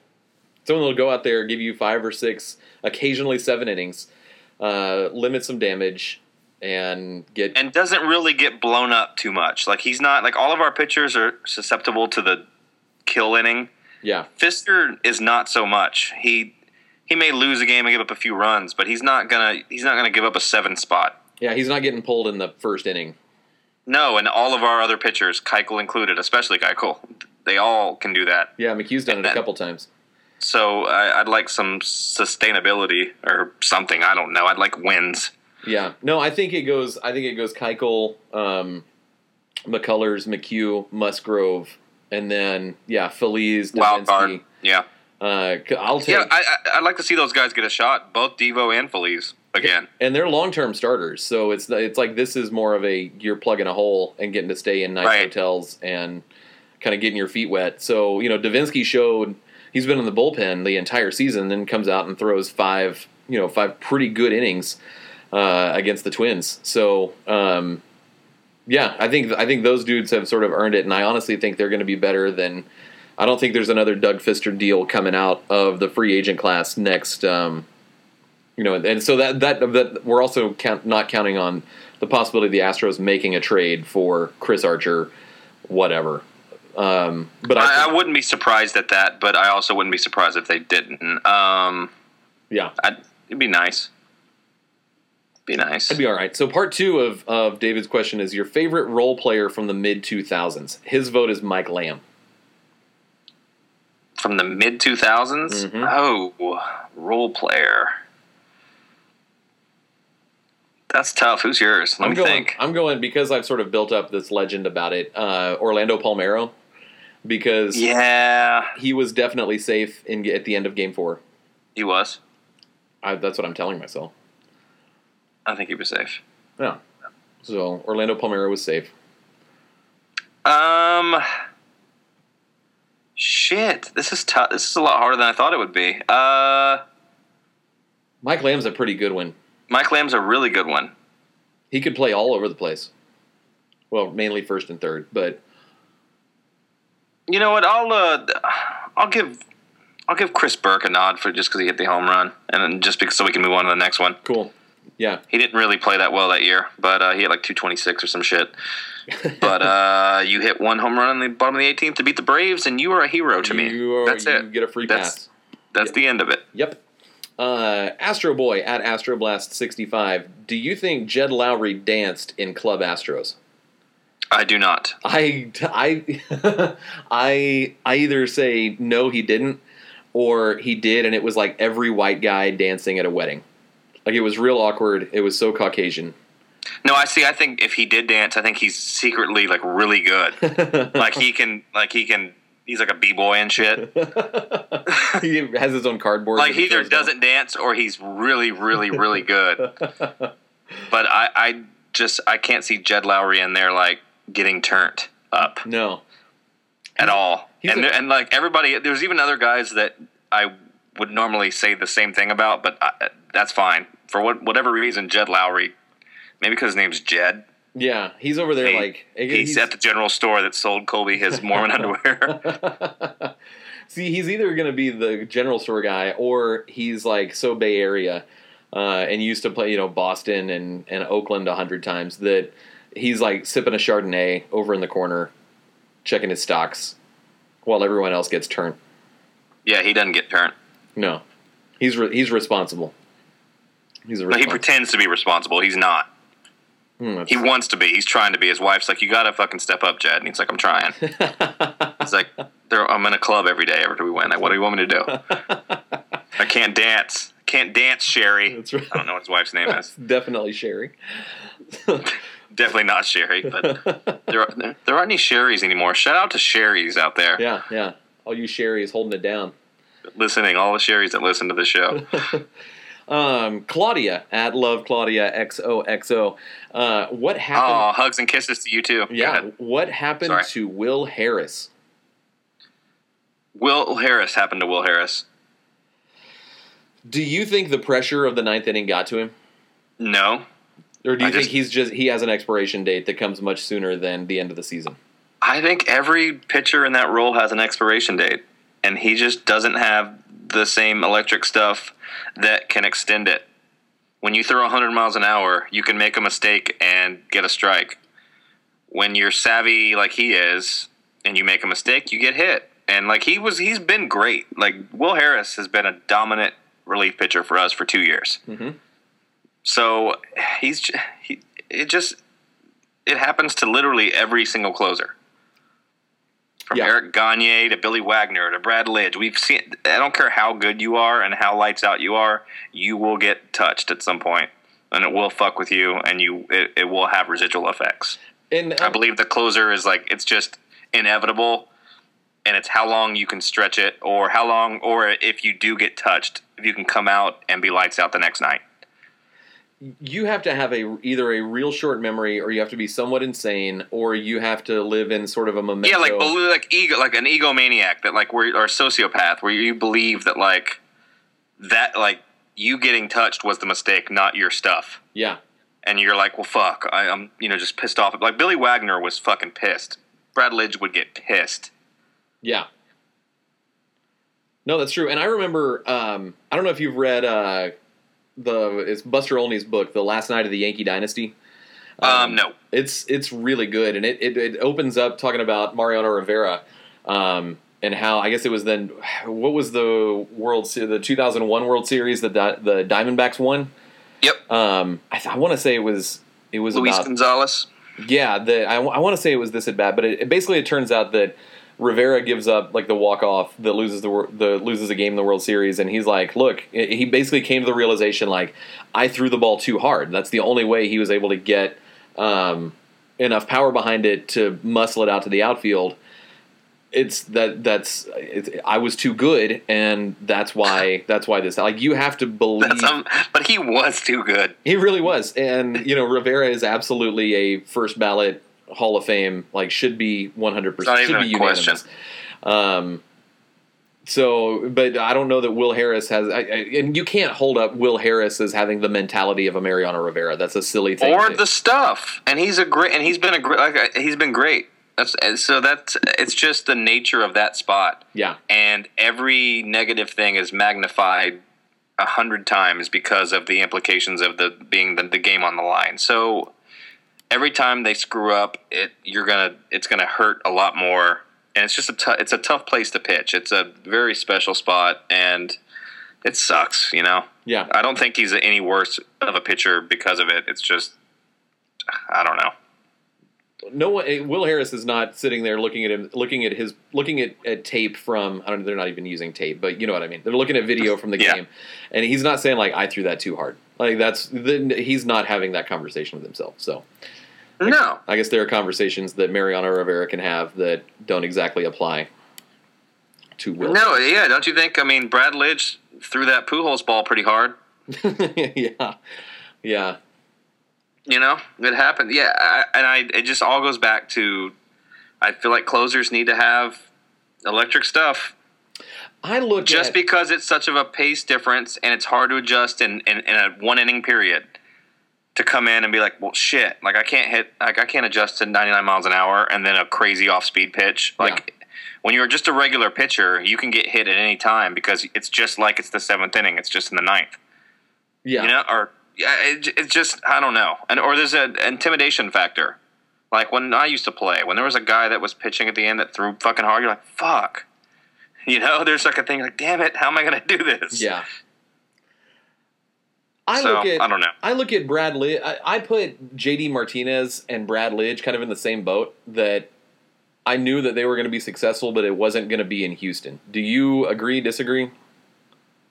Someone will go out there, give you five or six, occasionally seven innings, uh, limit some damage, and get. and doesn't really get blown up too much. Like he's not like all of our pitchers are susceptible to the kill inning. yeah. Fister is not so much. He he may lose a game and give up a few runs, but he's not gonna he's not gonna give up a seven spot. Yeah, he's not getting pulled in the first inning. No, and all of our other pitchers, Keuchel included, especially Keuchel, they all can do that. Yeah, McHugh's done it a couple times. So I, I'd like some sustainability or something. I don't know. I'd like wins. Yeah. No, I think it goes. I think it goes Keuchel, um, McCullers, McHugh, Musgrove, and then yeah, Feliz, Wild card. Yeah, Uh, I'll take. yeah. I, I, I'd like to see those guys get a shot, both Devo and Feliz again. and they're long-term starters, so it's it's like this is more of a you're plugging a hole and getting to stay in nice Right. hotels and kind of getting your feet wet. So you know, Devenski showed he's been in the bullpen the entire season, then comes out and throws five you know five pretty good innings uh, against the Twins. So um, yeah, I think I think those dudes have sort of earned it, and I honestly think they're going to be better than. I don't think there's another Doug Fister deal coming out of the free agent class next. Um, you know, and so that that that we're also count, not counting on the possibility of the Astros making a trade for Chris Archer, whatever. Um, but I, I, I wouldn't be surprised at that, but I also wouldn't be surprised if they didn't. Um, yeah, I'd, it'd be nice. Be nice. That'd be all right. So part two of, of David's question is your favorite role player from the mid two thousands. His vote is Mike Lamb. From the mid 2000s? Mhm. Oh, role player. That's tough. Who's yours? Let I'm me going. think. I'm going because I've sort of built up this legend about it. Uh, Orlando Palmeiro, because Yeah, he was definitely safe in at the end of Game Four. he was. I, that's what I'm telling myself. I think he was safe. Yeah. So Orlando Palmeiro was safe. Um, shit. This is tough. This is a lot harder than I thought it would be. Uh, Mike Lamb's a pretty good one. Mike Lamb's a really good one. He could play all over the place. Well, mainly first and third, but You know what? I'll uh, I'll give I'll give Chris Burke a nod for just because he hit the home run, and then just because so we can move on to the next one. cool. Yeah. He didn't really play that well that year, but uh, he hit like 226 or some shit. but uh, you hit one home run in the bottom of the 18th to beat the Braves, and you are a hero to me. You are, That's you it. get a free That's- pass. That's the end of it. Yep. Uh, Astro Boy at Astroblast65. Do you think Jed Lowrie danced in Club Astros? I do not. I, I, I, I either say no, he didn't, or he did, and it was like every white guy dancing at a wedding. Like it was real awkward. It was so Caucasian. No, I see. I think if he did dance, I think he's secretly like really good. like he can, like he can. He's like a b boy and shit. he has his own cardboard. like he either doesn't dance or he's really, really, really good. but I, I just I can't see Jed Lowrie in there like getting turned up No. at all. And a- and like everybody, there's even other guys that I would normally say the same thing about, but I, that's fine for what whatever reason. Jed Lowrie, maybe because his name's Jed. Yeah, he's over there He- like He's, at the general store that sold Colby his Mormon underwear. See, he's either going to be the general store guy or he's like so Bay Area uh, and used to play, you know, Boston and, and Oakland a hundred times that he's like sipping a Chardonnay over in the corner, checking his stocks while everyone else gets turned. yeah, he doesn't get turned. No, he's re- he's responsible. He's a But he pretends to be responsible. He's not. Hmm, He wants to be. He's trying to be. His wife's like, "You gotta fucking step up, Jed." And he's like, "I'm trying." He's like, there, "I'm in a club every day after we win. Like, what do you want me to do? I can't dance. Can't dance, Sherry. That's right. I don't know what his wife's name is. Definitely Sherry. Definitely not Sherry. But there, are, there, there aren't any Sherrys anymore. Shout out to Sherrys out there Yeah, yeah. All you Sherry's holding it down. listening. All the Sherrys that listen to the show. Um, Claudia at Love Claudia XOXO. Uh, what happened? Oh, hugs and kisses to you too. Yeah, what happened Sorry. to Will Harris? Will Harris happened to Will Harris. Do you think the pressure of the ninth inning got to him, No, or do you I think just- he's just he has an expiration date that comes much sooner than the end of the season? I think every pitcher in that role has an expiration date, and he just doesn't have the same electric stuff that can extend it. When you throw 100 miles an hour, you can make a mistake and get a strike. When you're savvy like he is, and you make a mistake, you get hit. And like he was, he's been great. Like Will Harris has been a dominant relief pitcher for us for two years. Mhm. So he's he. It just it happens to literally every single closer. From Yeah. Eric Gagne to Billy Wagner to Brad Lidge, we've seen. I don't care how good you are and how lights out you are, you will get touched at some point, and it will fuck with you, and you it, it will have residual effects. And I um, believe the closer is like it's just inevitable, and it's how long you can stretch it, or how long, or if you do get touched, if you can come out and be lights out the next night. You have to have a either a real short memory, or you have to be somewhat insane, or you have to live in sort of a memento. Yeah, like like ego, like an egomaniac that like where or a sociopath where you believe that like that like you getting touched was the mistake, not your stuff. yeah, And you're like, well, fuck, I, I'm you know just pissed off. Like Billy Wagner was fucking pissed. Brad Lidge would get pissed. Yeah. No, that's true. And I remember, um, I don't know if you've read uh, the it's Buster Olney's book, The Last Night of the Yankee Dynasty. Um, no, It's it's really good, and it, it, it opens up talking about Mariano Rivera um, and how I guess it was then what was the World Se- the 2001 World Series that the, the Diamondbacks won. Yep. Um, I, th- I want to say it was it was Luis about Gonzalez. yeah, the, I, want to say it was this at bat, but it, it basically it turns out that Rivera gives up like the walk off that loses the the loses a game in the World Series, and he's like, look, he basically came to the realization like I threw the ball too hard. That's the only way he was able to get um, enough power behind it to muscle it out to the outfield. It's that that's it's, I was too good, and that's why that's why this like you have to believe. Um, but he was too good. He really was, and you know Rivera is absolutely a first ballot Hall of Fame. Like should be one hundred Not percent. even Should be a question. unanimous. Um, so, but I don't know that Will Harris has, I, I, and you can't hold up Will Harris as having the mentality of a Mariano Rivera. That's a silly thing. or the stuff. And he's a great, and he's been a great, like uh, he's been great. That's so that's it's just the nature of that spot, yeah, and every negative thing is magnified a hundred times because of the implications of the being the, the game on the line. So every time they screw up, it you're gonna it's gonna hurt a lot more, and it's just a it's a tough place to pitch. It's a very special spot, and it sucks. You know. yeah. I don't think he's any worse of a pitcher because of it. It's just, I don't know. No one. eh, Will Harris is not sitting there looking at him, looking at his, looking at, at tape from. I don't. Know, they're not even using tape, but you know what I mean. They're looking at video from the Yeah. game, and he's not saying like I threw that too hard. Like that's then he's not having that conversation with himself. So No, I guess there are conversations that Mariano Rivera can have that don't exactly apply to Will. no, yeah. Don't you think? I mean, Brad Lidge threw that Pujols ball pretty hard. yeah, yeah, You know, it happened. Yeah, I, and I it just all goes back to, I feel like closers need to have electric stuff I look just at, because it's such of a pace difference and it's hard to adjust in in, in a one inning period. To come in and be like, well, shit, like I can't hit, like I can't adjust to 99 miles an hour and then a crazy off speed pitch. Like when you're just a regular pitcher, you can get hit at any time because it's just like it's the seventh inning. It's just in the ninth, Yeah. you know, or yeah, it, it's just I don't know, and or there's an intimidation factor. Like when I used to play, when there was a guy that was pitching at the end that threw fucking hard, you're like, fuck. You know, there's like a thing like, damn it, how am I going to do this? Yeah. I So, look at I don't know. I look at Brad Lidge. I, I put JD Martinez and Brad Lidge kind of in the same boat. That I knew that they were going to be successful, but it wasn't going to be in Houston. Do you agree? Disagree?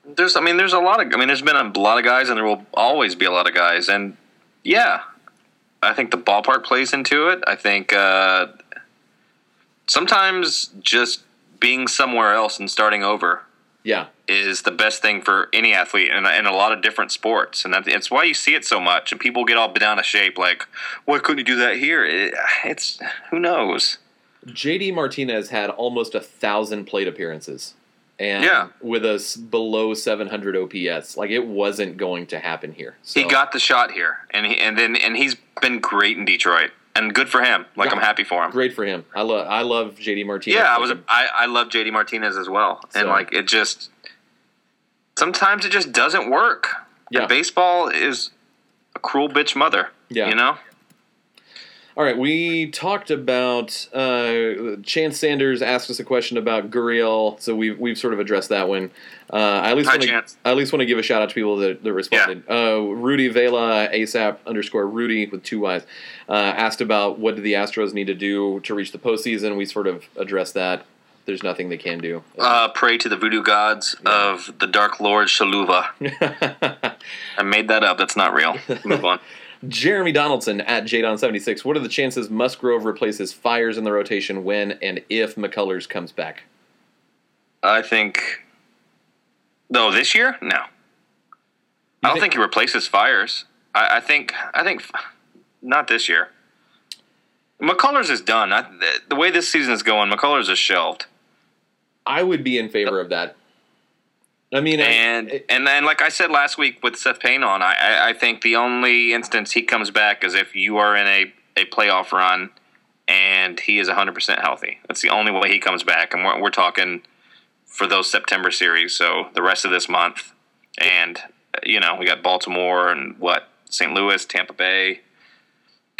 There's, I mean, there's a lot of, I mean, there's been a lot of guys, and there will always be a lot of guys, and yeah, I think the ballpark plays into it. I think uh, sometimes just being somewhere else and starting over Yeah. is the best thing for any athlete in, in a lot of different sports, and that, it's why you see it so much. And people get all bent out of shape, like, why couldn't you do that here? It, it's who knows. JD Martinez had almost a thousand plate appearances, and Yeah. with us below 700 OPS, like it wasn't going to happen here. So, He got the shot here, and he, and then and he's been great in Detroit, and good for him. Like Yeah. I'm happy for him. great for him. I love I love JD Martinez. Yeah, I was. A, I I love JD Martinez as well, and like it just sometimes it just doesn't work. Yeah. And baseball is a cruel bitch mother. Yeah. you know. All right, we talked about uh, Chance Sanders asked us a question about Gurriel, so we've we've sort of addressed that one. Uh, I at least want to I at least want to give a shout out to people that, that responded. Uh, Rudy Vela ASAP underscore Rudy with two Y's uh, asked about what do the Astros need to do to reach the postseason. We sort of addressed that. There's nothing they can do. Uh, pray to the voodoo gods of the Dark Lord Shaluva. I made that up. That's not real. Move on. Jeremy Donaldson at Jadon76. What are the chances Musgrove replaces Fiers in the rotation when and if McCullers comes back? I think. No, this year? No. I don't think- think he replaces Fiers. I, I think. I think. Not this year. McCullers is done. I, the, the way this season is going, McCullers is shelved. I would be in favor of that. I mean, And I- and then, like I said last week with Seth Payne on, I, I, think the only instance he comes back is if you are in a, a playoff run and he is 100% healthy. That's the only way he comes back. And we're, we're talking for those September series, so the rest of this month. And, you know, we got Baltimore and what? St. Louis, Tampa Bay.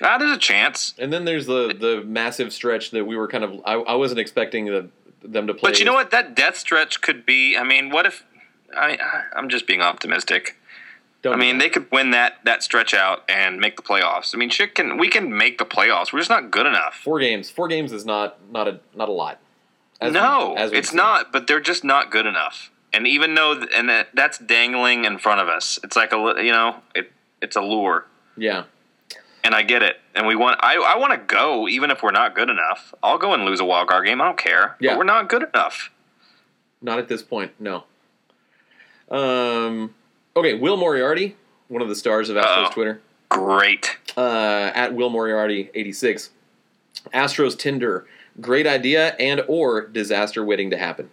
Ah, there's a chance. and then there's the the massive stretch that we were kind of. I, I wasn't expecting the, them to play. But you know what? That death stretch could be. I mean, what if. I, I'm just being optimistic. Don't I mean, they could win that that stretch out and make the playoffs. I mean, shit can we can make the playoffs. We're just not good enough. four games. Four games is not not a not a lot. As no, we- as it's not. But they're just not good enough. And even though, and that that's dangling in front of us. It's like a you know, it it's a lure. Yeah, And I get it. And we want. I I want to go even if we're not good enough. I'll go and lose a wild card game. I don't care. Yeah. But we're not good enough. not at this point. No. Um. Okay, Will Moriarty, one of the stars of Astros Uh-oh. Twitter, Great. uh, at Will Moriarty eighty six. Astros Tinder, great idea and or disaster waiting to happen.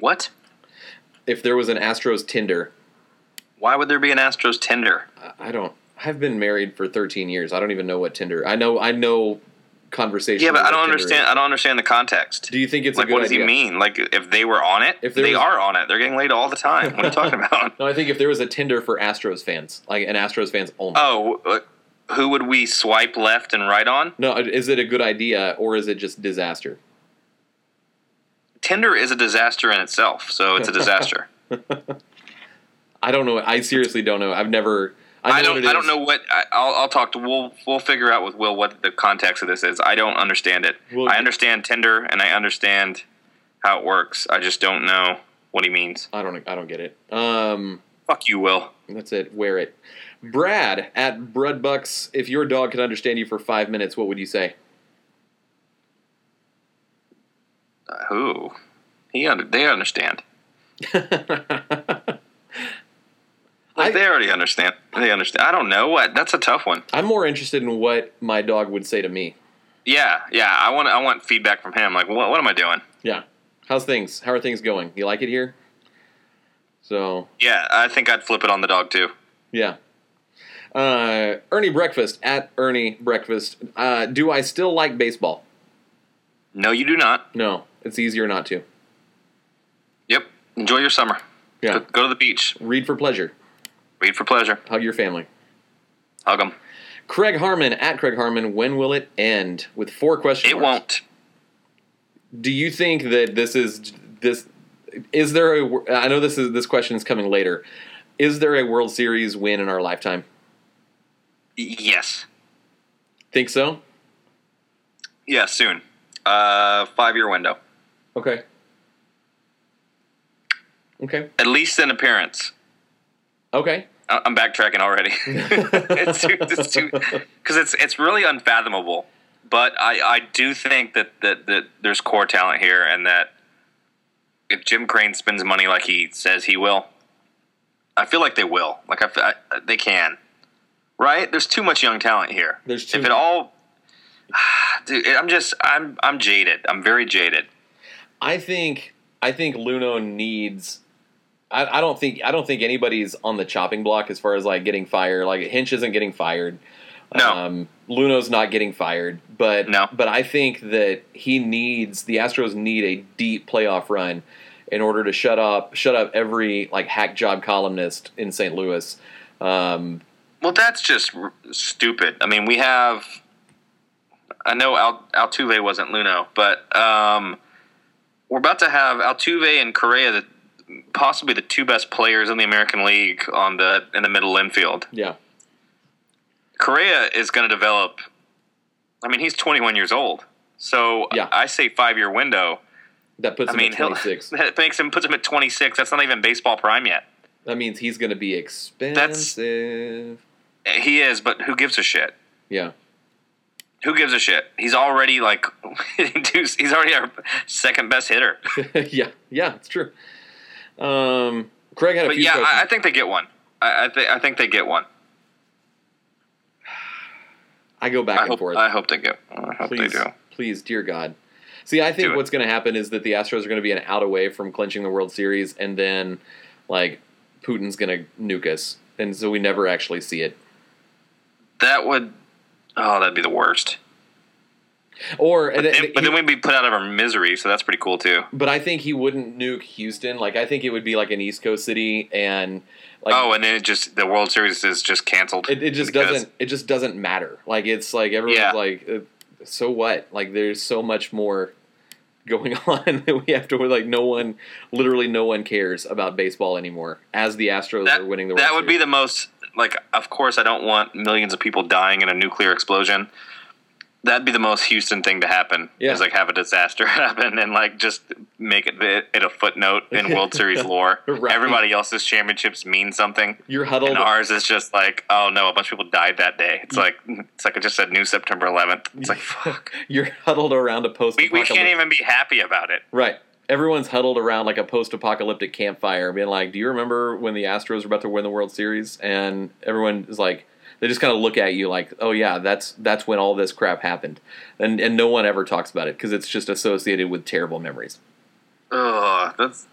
What? If there was an Astros Tinder, Why would there be an Astros Tinder? I- I don't. I've been married for 13 years. I don't even know what Tinder. I know. I know conversation. Yeah, but I don't understand. I don't understand the context. Do you think it's like, a good what does idea? he mean? Like, if they were on it, If they was- are on it. They're getting laid all the time. What are you talking about? No, I think if there was a Tinder for Astros fans, like an Astros fans only. Oh, uh, who would we swipe left and right on? No, is it a good idea or is it just disaster? Tinder is a disaster in itself, so it's a disaster. I don't know. I seriously don't know. I've never. I, I don't. I don't know what. I, I'll, I'll talk to. We'll we'll figure out with Will what the context of this is. I don't understand it. Well, I understand Tinder and I understand how it works. I just don't know what he means. I don't. I don't get it. Um, Fuck you, Will. that's it. Wear it. Brad at Brudbucks. If your dog could understand you for five minutes, what would you say? Uh, who? He under, they understand. Like I- they already understand. They understand. I don't know what. That's a tough one. I'm more interested in what my dog would say to me. Yeah, yeah. I want. I want feedback from him. Like, what? What am I doing? Yeah. How's things? How are things going? You like it here? So Yeah, I think I'd flip it on the dog too. Yeah. Uh, Ernie Breakfast at Ernie Breakfast. Uh, do I still like baseball? No, you do not. No, it's easier not to. Yep. Enjoy your summer. Yeah. Go, go to the beach. Read for pleasure. Read for pleasure. Hug your family. Hug them. Craig Harmon at Craig Harmon. When will it end? With four questions. It won't. Do you think that this is this? Is there a? I know this is this question is coming later. Is there a World Series win in our lifetime? Yes. Think so? Yeah, soon. Uh, five year window. Okay. Okay. At least an appearance. Okay. I'm backtracking already. it's too, it's too, because it's it's really unfathomable. But I, I do think that, that that there's core talent here, and that if Jim Crane spends money like he says he will, I feel like they will. Like I, I they can, right? There's too much young talent here. There's too if it all, dude, I'm just I'm I'm jaded. I'm very jaded. I think I think Luhnow needs. I, I don't think I don't think anybody's on the chopping block as far as like getting fired. Like Hinch isn't getting fired. No. Um, Luhnow's not getting fired. But No. But I think that he needs the Astros need a deep playoff run in order to shut up shut up every like hack job columnist in St. Louis. Um, Well, that's just r- stupid. I mean, we have. I know Al, Altuve wasn't Luno, but um, we're about to have Altuve and Correa, the, possibly the two best players in the American League, on the in the middle infield. yeah. Correa is going to develop. I mean, he's 21 years old, so Yeah. I say five year window. That puts I him mean, at 26. that makes him puts him at 26. That's not even baseball prime yet. That means he's going to be expensive. He is, but who gives a shit? Yeah. Who gives a shit? He's already like, he's already our second best hitter. yeah, yeah, it's true. Um, Craig had a But few yeah, questions. I, think they get one. I, I think I think they get one. I go back I and hope forth. I hope they get. I hope please, they do. please, dear God. See, I think what's going to happen is that the Astros are going to be an out away from clinching the World Series, and then like Putin's going to nuke us, and so we never actually see it. That would. Oh, that'd be the worst. Or, and but then we'd be put out of our misery, so that's pretty cool too. but I think he wouldn't nuke Houston. Like I think it would be like an East Coast city, and like oh, and then it just the World Series is just canceled. it, it just because- doesn't it just doesn't matter like it's like everyone's Yeah. like uh, so what like there's so much more going on that we have to like no one literally no one cares about baseball anymore as the astros That, are winning the world that would be the most like. Of course, I don't want millions of people dying in a nuclear explosion. That'd be the most Houston thing to happen. Yeah. Is like have a disaster happen and like just make it, it a footnote in World Series lore. Right. Everybody else's championships mean something. you're huddled And ours is just like, oh no, a bunch of people died that day. It's like it's like I just said, new September 11th. It's like fuck. you're huddled around a post We, we can't even be happy about it. right everyone's huddled around like a post-apocalyptic campfire being like do you remember when the astros were about to win the world series and everyone is like they just kind of look at you like oh yeah that's that's when all this crap happened and and no one ever talks about it because it's just associated with terrible memories Ugh, that's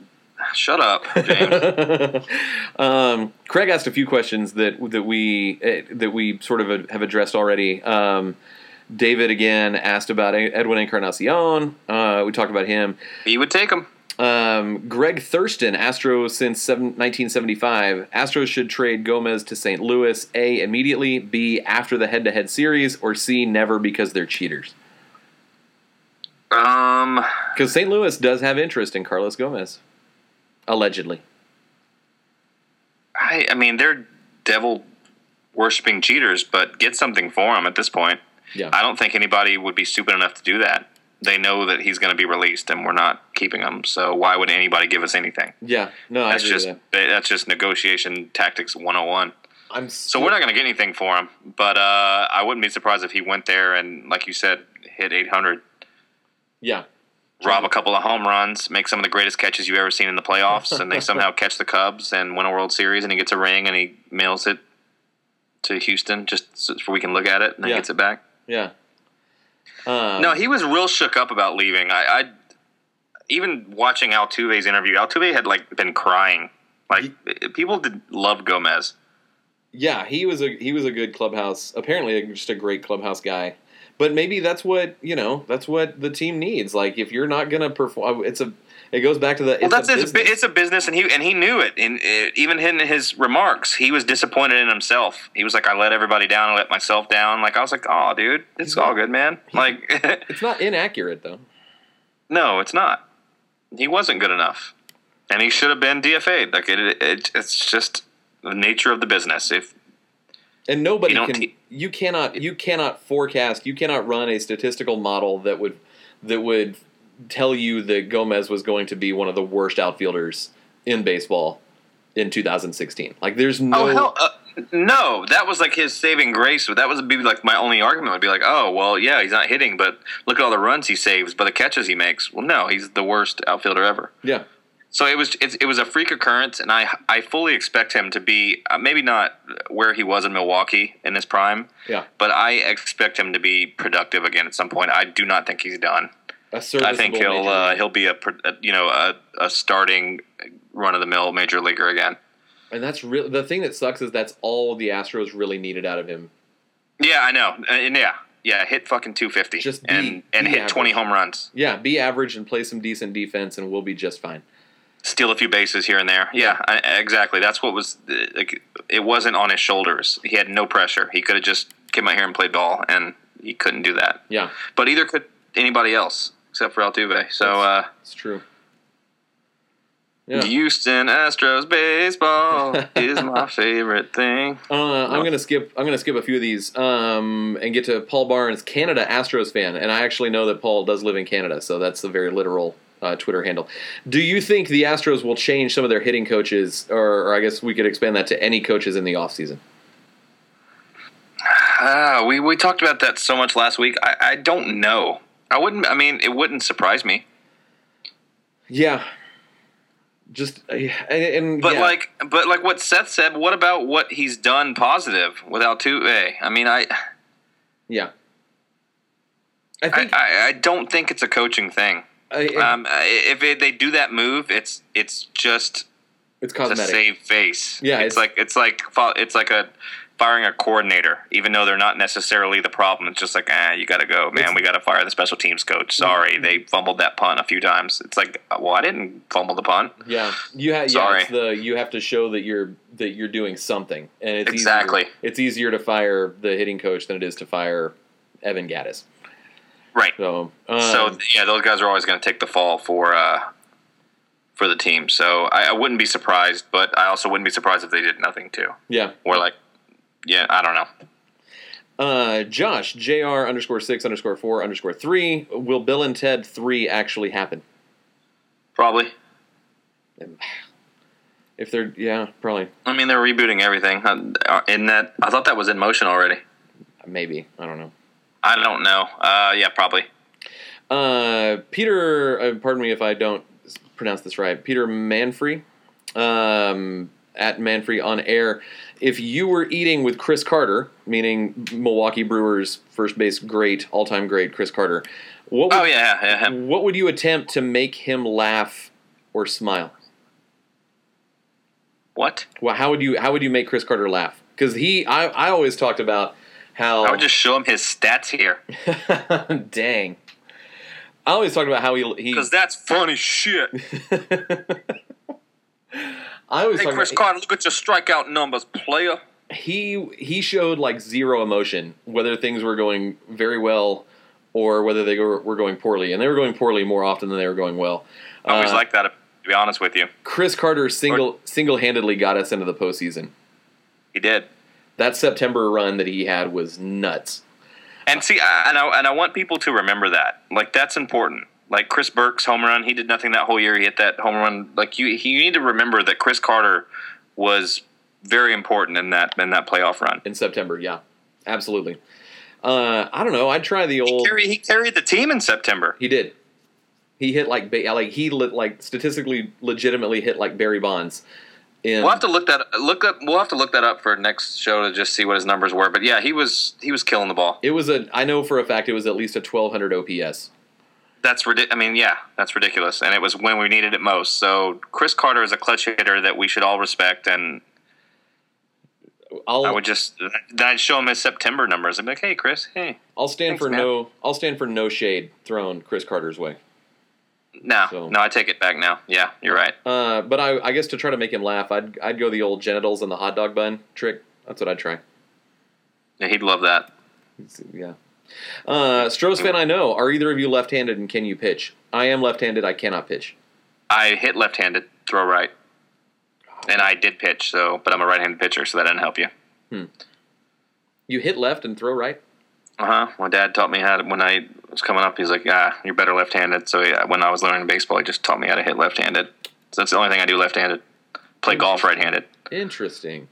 shut up, James. um, Craig asked a few questions that that we eh, that we sort of have addressed already. Um, David again asked about Edwin Encarnacion. Uh, we talked about him. he would take them. Um, Greg Thurston, Astros since seven, 1975. Astros should trade Gomez to St. Louis. A immediately. B after the head-to-head series. Or C never because they're cheaters. Um, Because St. Louis does have interest in Carlos Gomez, allegedly. I, I mean, they're devil worshipping cheaters, but get something for him at this point. Yeah. I don't think anybody would be stupid enough to do that. They know that he's going to be released, and we're not keeping him. So why would anybody give us anything? Yeah. No, I That's just that. that's just negotiation tactics 101. I'm So we're not going to get anything for him, but uh, I wouldn't be surprised if he went there and, like you said, hit 800, Yeah. rob a couple of home runs, make some of the greatest catches you've ever seen in the playoffs, and they somehow catch the Cubs and win a World Series, and he gets a ring and he mails it to Houston just so we can look at it, and then Yeah. gets it back. Yeah. Um, No, he was real shook up about leaving. I, I even watching Altuve's interview, Altuve had like been crying. Like people did love Gomez. Yeah, he was a he was a good clubhouse. Apparently, just a great clubhouse guy. But maybe that's what you know. That's what the team needs. Like if you're not gonna perform, it's a. It goes back to the. Well, it's that's a it's, a, business. it's a business, and he and he knew it. And uh, even in his remarks, he was disappointed in himself. He was like, "I let everybody down. I let myself down." Like I was like, "Oh, dude, it's all good, man." Like, It's not inaccurate though. no, it's not. He wasn't good enough, and he should have been DFA'd. Like it, it, it's just the nature of the business. If And nobody You can. te- you cannot. You cannot forecast. You cannot run a statistical model that would that would tell you that Gomez was going to be one of the worst outfielders in baseball in 2016. Like there's no. oh hell, uh, no, that was like his saving grace. That was be like my only argument would be like, oh well, yeah, he's not hitting, but look at all the runs he saves, but the catches he makes. Well, no, he's the worst outfielder ever. Yeah. So it was it's, it was a freak occurrence, and I I fully expect him to be uh, maybe not where he was in Milwaukee in his prime, Yeah. but I expect him to be productive again at some point. I do not think he's done. A I serviceable think he'll uh, he'll be a, you know a, a starting run of the mill major leaguer again. and that's really the thing that sucks is that's all the Astros really needed out of him. Yeah, I know, and yeah, yeah, hit fucking two fifty, Just be- and and be hit twenty home runs, Yeah, be average and play some decent defense, and we'll be just fine. steal a few bases here and there. Yeah, I, exactly. That's what was uh, like. It wasn't on his shoulders. He had no pressure. He could have just came out here and played ball, and he couldn't do that. Yeah, But either could anybody else except for Altuve. So uh, it's true. Yeah. Houston Astros baseball is my favorite thing. Uh, I'm gonna skip. I'm gonna skip a few of these um, and get to Paul Barnes, Canada Astros fan, and I actually know that Paul does live in Canada, so that's a very literal uh, Twitter handle. Do you think the Astros will change some of their hitting coaches, or, or I guess we could expand that to any coaches in the offseason? Ah, we we talked about that so much last week. I, I don't know. I wouldn't. I mean, it wouldn't surprise me. Yeah, just uh, and, and But yeah. like, but like what Seth said. What about what he's done positive with Altuve? I mean, I yeah, I I, think I, I don't think it's a coaching thing. I, Um, if it, they do that move, it's it's just it's to cosmetic. save face. Yeah, it's, it's- like it's like it's like a firing a coordinator, even though they're not necessarily the problem. It's just like, ah, you got to go, man. It's- we got to fire the special teams coach. Sorry, they fumbled that punt a few times. It's like, well, I didn't fumble the punt. Yeah, you have. Yeah, Sorry. it's the you have to show that you're that you're doing something, and it's Exactly. Easier, it's easier to fire the hitting coach than it is to fire Evan Gattis. Right. So, um, so yeah, those guys are always going to take the fall for uh, for the team. So I, I wouldn't be surprised, but I also wouldn't be surprised if they did nothing too. yeah, Or like, yeah, I don't know. uh, Josh Jr. underscore six underscore four underscore three. Will Bill and Ted three actually happen? Probably. If they're yeah, probably I mean, they're rebooting everything. Uh, In that, I thought that was in motion already. maybe I don't know. I don't know. Uh, yeah, probably. Uh, Peter, uh, pardon me if I don't pronounce this right. Peter Manfrey, um, at Manfrey on air. If you were eating with Chris Carter, meaning Milwaukee Brewers first base great, all time great Chris Carter, what would, Oh yeah, yeah. what would you attempt to make him laugh or smile? What? Well, how would you how would you make Chris Carter laugh? Because he, I, I always talked about how I would just show him his stats here dang. I always talked about how he he. because that's funny shit. I always Hey, Chris Carter, look at your strikeout numbers, player. he he showed like zero emotion whether things were going very well or whether they were, were going poorly, and they were going poorly more often than they were going well. I always Uh, like that. To be honest with you, Chris Carter single single handedly got us into the postseason. he did. That September run that he had was nuts. And see, I, and I and I want people to remember that. Like that's important. Like Chris Burke's home run, he did nothing that whole year. He hit that home run. Like you, he, you need to remember that Chris Carter was very important in that in that playoff run. in September. Yeah, absolutely. Uh, I don't know. I'd try the He old. carried, he carried the team in September. He did. He hit like like he lit like statistically legitimately hit like Barry Bonds. In We'll have to look that look up. We'll have to look that up for next show to just see what his numbers were. But yeah, he was he was killing the ball. it was a I know for a fact it was at least a 1200 OPS. That's ridiculous. I mean, yeah, that's ridiculous. And it was when we needed it most. So Chris Carter is a clutch hitter that we should all respect. And I'll I would just then I'd show him his September numbers. I'd be like, "Hey, Chris, hey, I'll stand Thanks, for man. no I'll stand for no shade thrown Chris Carter's way. no, So- no, I take it back now. Yeah, you're right. Uh, but I, I guess to try to make him laugh, I'd I'd go the old genitals and the hot dog bun trick. That's what I'd try. Yeah, he'd love that. Yeah. Uh, Stroh's fan, I know. Are either of you left-handed and can you pitch? I am left-handed. I cannot pitch. I hit left-handed, throw right, and I did pitch. So, but I'm a right-handed pitcher, so that didn't help you. You hit left and throw right. Uh huh. My dad taught me how to, when I was coming up. He's like, "Yeah, you're better left-handed." So yeah, when I was learning baseball, he just taught me how to hit left-handed. So that's the only thing I do left-handed. Play golf right-handed. Interesting.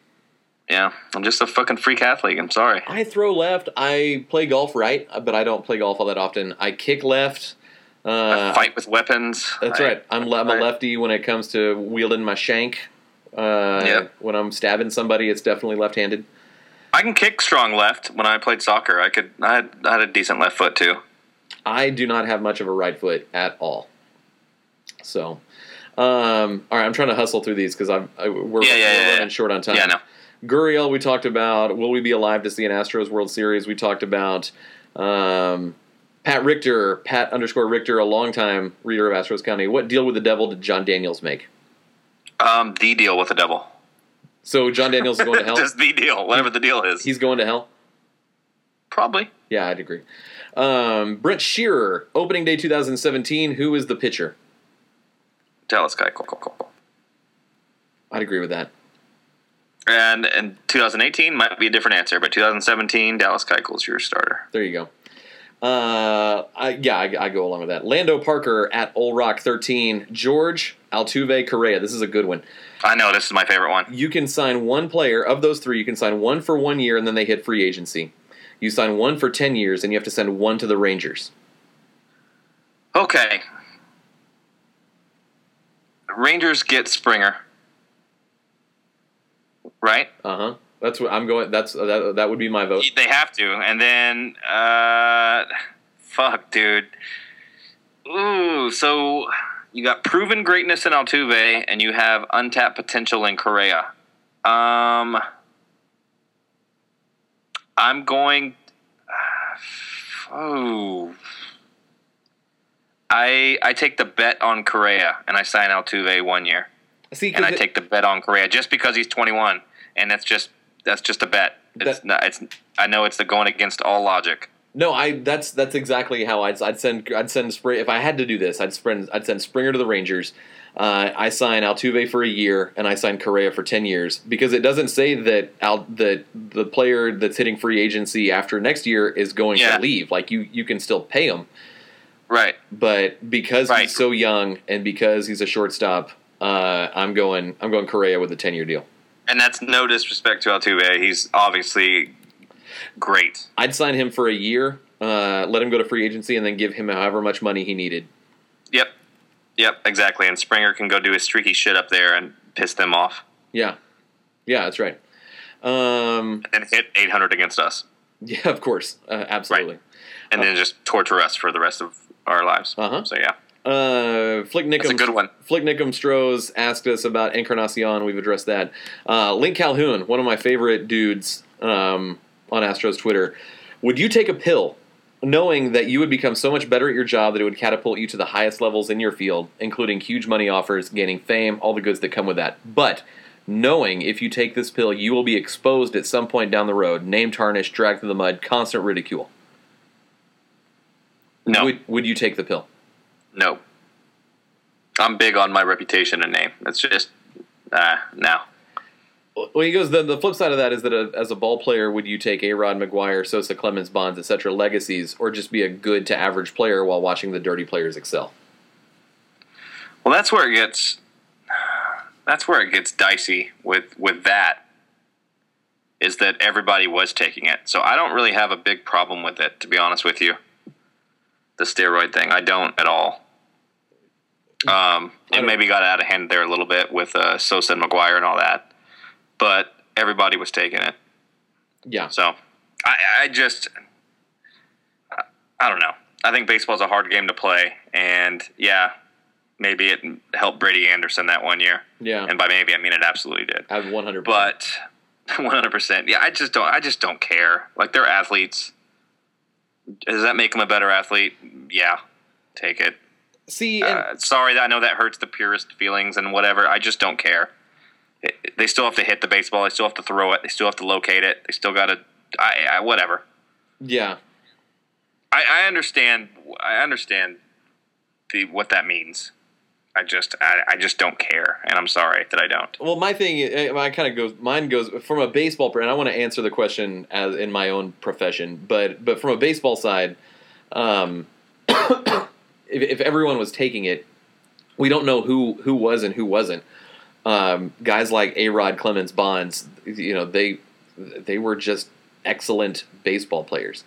Yeah, I'm just a fucking freak athlete. I'm sorry. I throw left. I play golf right, but I don't play golf all that often. I kick left. Uh, I fight with weapons. That's I- right. I'm, I'm a lefty when it comes to wielding my shank. Uh, Yep. When I'm stabbing somebody, it's definitely left-handed. I can kick strong left. When I played soccer, I could. I had, I had a decent left foot too. I do not have much of a right foot at all. So, um, all right, I'm trying to hustle through these because I'm I, we're, Yeah, yeah, we're yeah, running yeah. short on time. Yeah, no. Gurriel, we talked about. Will we be alive to see an Astros World Series? We talked about um, Pat Richter, Pat underscore Richter, a longtime reader of Astros County. What deal with the devil did Jon Daniels make? Um, the deal with the devil. So Jon Daniels is going to hell. Just the deal, whatever the deal is. He's going to hell. Probably Yeah, I'd agree. Um, Brent Shearer, opening day 2017. Who is the pitcher? Dallas guy. Cool, cool, cool, cool. I'd agree with that. And in 2018 might be a different answer, but 2017 Dallas Keuchel's your starter. There you go. Uh, I, yeah, I, I go along with that. Lando Parker at Old Rock 13. George Altuve Correa. This is a good one. I know this is my favorite one. You can sign one player of those three. You can sign one for one year, and then they hit free agency. You sign one for 10 years, and you have to send one to the Rangers. Okay. Rangers get Springer. Right? Uh huh. That's what I'm going. That's that, that would be my vote. They have to. And then uh fuck, dude. Ooh, so you got proven greatness in Altuve and you have untapped potential in Correa. Um I'm going Oh. I I take the bet on Correa and I sign Altuve one year. See, And I it- take the bet on Correa just because he's 21 and that's just that's just a bet. It's That- not it's I know it's the going against all logic. No, I that's that's exactly how I'd I'd send I'd send Spring if I had to do this I'd send I'd send Springer to the Rangers. Uh, I sign Altuve for a year and I sign Correa for ten years because it doesn't say that Al, that the player that's hitting free agency after next year is going Yeah. to leave. Like you you can still pay him, Right. but because Right. he's so young and because he's a shortstop, uh, I'm going I'm going Correa with a ten year deal. And that's no disrespect to Altuve. He's obviously great. I'd sign him for a year, uh, let him go to free agency, and then give him however much money he needed. Yep. Yep, exactly. And Springer can go do his streaky shit up there and piss them off Yeah, yeah, that's right. Um, and hit 800 against us. yeah, of course, uh, absolutely. And then just torture us for the rest of our lives. Uh-huh. So, yeah. Uh, Flick Nickum, That's a good one. Flick Nickum Strohs asked us about Encarnacion. We've addressed that. Uh, Link Calhoun, one of my favorite dudes um, on Astros Twitter. Would you take a pill knowing that you would become so much better at your job that it would catapult you to the highest levels in your field, including huge money offers, gaining fame, all the goods that come with that? But knowing if you take this pill, you will be exposed at some point down the road, name tarnished, dragged through the mud, constant ridicule. No. Would, would you take the pill? No. I'm big on my reputation and name. It's just, uh, no. Well, he goes. The, the flip side of that is that a, as a ball player, would you take A. Rod McGwire, Sosa, Clemens, Bonds, etc. legacies, or just be a good to average player while watching the dirty players excel? Well, that's where it gets. That's where it gets dicey with with that. Is that everybody was taking it, so I don't really have a big problem with it, to be honest with you. The steroid thing, I don't at all. Um, it maybe got out of hand there a little bit with uh, Sosa and McGwire and all that, but everybody was taking it. Yeah, So I, I just, I, I don't know. I think baseball's a hard game to play, and yeah, maybe it helped Brady Anderson that one year, yeah, and by maybe I mean it absolutely did. I have one hundred. But One hundred percent. Yeah, I just don't. I just don't care. Like they're athletes. Does that make them a better athlete? Yeah, take it. See, Uh, sorry, I know that hurts the purest feelings and whatever. I just don't care. It- they still have to hit the baseball. They still have to throw it. They still have to locate it. They still got to. I, I whatever. yeah, I, I understand. I understand the what that means. I just I, I just don't care, and I'm sorry that I don't. Well, my thing, I kind of goes. Mine goes from a baseball, and I want to answer the question as in my own profession, but but from a baseball side, um, if, if everyone was taking it, we don't know who who was and who wasn't. Um, guys like A. Rod Clemens Bonds, you know, they they were just excellent baseball players,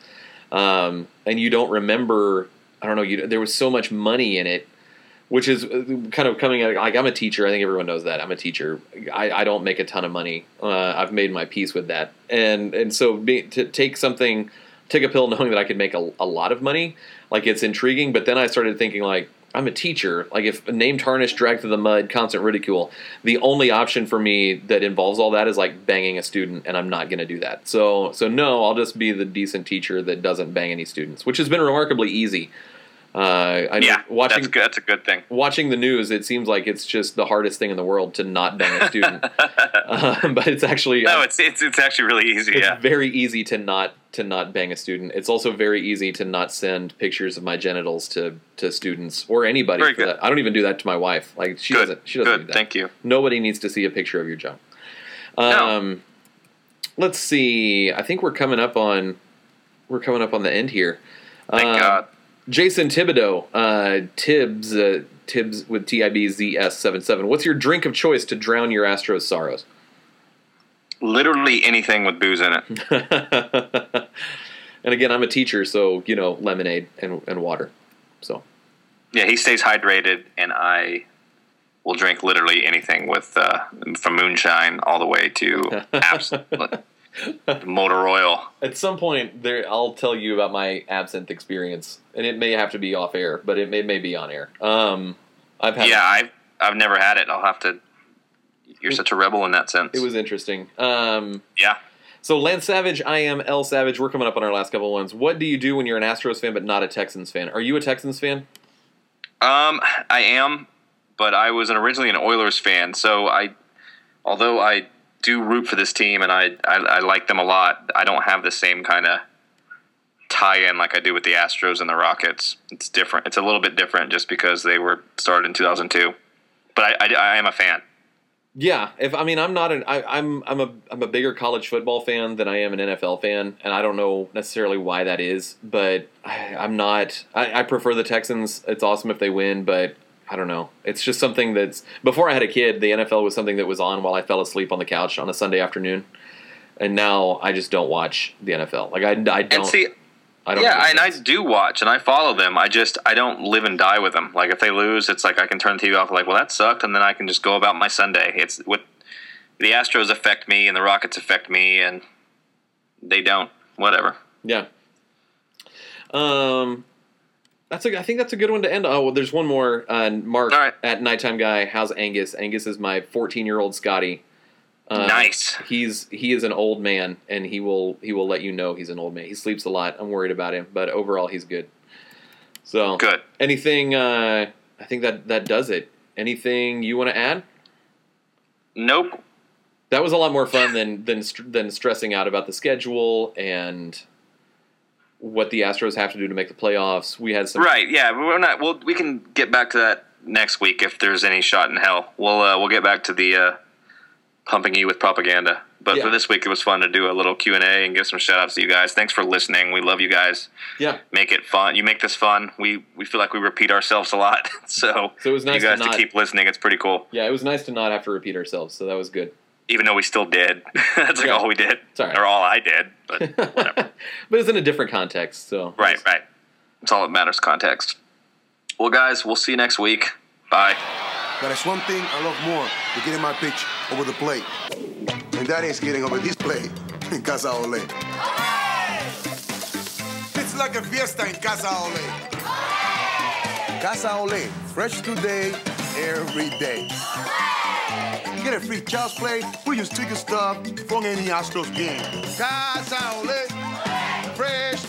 um, and you don't remember. I don't know. You, there was so much money in it which is kind of coming at like I'm a teacher. I think everyone knows that I'm a teacher. I, I don't make a ton of money. Uh, I've made my peace with that, and and so be, to take something, take a pill, knowing that I could make a, a lot of money, like it's intriguing. But then I started thinking like I'm a teacher. Like if name tarnish, dragged through the mud, constant ridicule, the only option for me that involves all that is like banging a student, and I'm not going to do that. So so no, I'll just be the decent teacher that doesn't bang any students, which has been remarkably easy. Uh, I Yeah, watching that's good. That's a good thing. watching the news, it seems like it's just the hardest thing in the world to not bang a student. um, but it's actually No, it's it's it's actually really easy. it's Yeah, very easy to not to not bang a student. It's also very easy to not send pictures of my genitals to to students or anybody. Very good. that. I don't even do that to my wife. Like she good. doesn't. She doesn't do that. Thank you. Nobody needs to see a picture of your junk. No. Um, let's see. I think we're coming up on we're coming up on the end here. Thank Um, God. Jason Thibodeau, uh, Tibbs, uh, Tibbs with T I B Z S seven seven. What's your drink of choice to drown your Astros sorrows? Literally anything with booze in it. and again, I'm a teacher, so you know lemonade and, and water. So Yeah, he stays hydrated, and I will drink literally anything with uh, from moonshine all the way to absolute motor oil. at some point, there I'll tell you about my absinthe experience, and it may have to be off air, but it may, may be on air. Um, I've had Yeah, I've I've never had it. I'll have to. You're such a rebel in that sense. it was interesting. Um, yeah. So Lance Savage, I am L Savage. We're coming up on our last couple ones. What do you do when you're an Astros fan but not a Texans fan? Are you a Texans fan? Um, I am, but I was originally an Oilers fan, so I, although I do root for this team and I I, I like them a lot, I don't have the same kind of tie-in like I do with the Astros and the Rockets. It's different. It's a little bit different just because they were started in 2002. But I, I, I am a fan. Yeah, if I mean I'm not an I, I'm I'm a I'm a bigger college football fan than I am an NFL fan, and I don't know necessarily why that is, but I, I'm not. I, I prefer the Texans. It's awesome if they win, but I don't know. It's just something that's before I had a kid, the NFL was something that was on while I fell asleep on the couch on a Sunday afternoon, and now I just don't watch the NFL. Like I, I don't. And see, I don't. yeah, and I do watch and I follow them. I just I don't live and die with them. Like if they lose, it's like I can turn the TV off. Like, well, that sucked, and then I can just go about my Sunday. It's what the Astros affect me and the Rockets affect me, and they don't. Whatever. Yeah. Um, that's a. I think that's a good one to end. on. Oh, well, there's one more. Uh, Mark right. at nighttime guy. How's Angus? Angus is my 14 year old Scotty. Uh, Nice. He's he is an old man, and he will he will let you know he's an old man. He sleeps a lot. I'm worried about him, but overall he's good. So Good. Anything? Uh, I think that that does it. Anything you want to add? Nope. That was a lot more fun than than than stressing out about the schedule and what the Astros have to do to make the playoffs. We had some Right. Yeah. We're not. Well, we can get back to that next week if there's any shot in hell. We'll uh, we'll get back to the uh, pumping you with propaganda. But Yeah. for this week, it was fun to do a little Q and A and give some shout outs to you guys. Thanks for listening. We love you guys. yeah. Make it fun. You make this fun. We we feel like we repeat ourselves a lot. So, So it was nice you guys to to, keep listening. It's pretty cool. Yeah, it was nice to not have to repeat ourselves, so that was good. Even though we still did. That's like Yeah. all we did. It's all right. Or all I did. But whatever. but it's in a different context, so right. Right. It's all that matters. Context. Well, guys, we'll see you next week. Bye. But there's one thing I love more than getting my pitch over the plate. And that is getting over this plate in Casa Ole. It's like a fiesta in Casa Ole. Casa Ole, fresh today, every day. Get a free child's play. We use ticket stuff from any Astros game. Casa Ole, fresh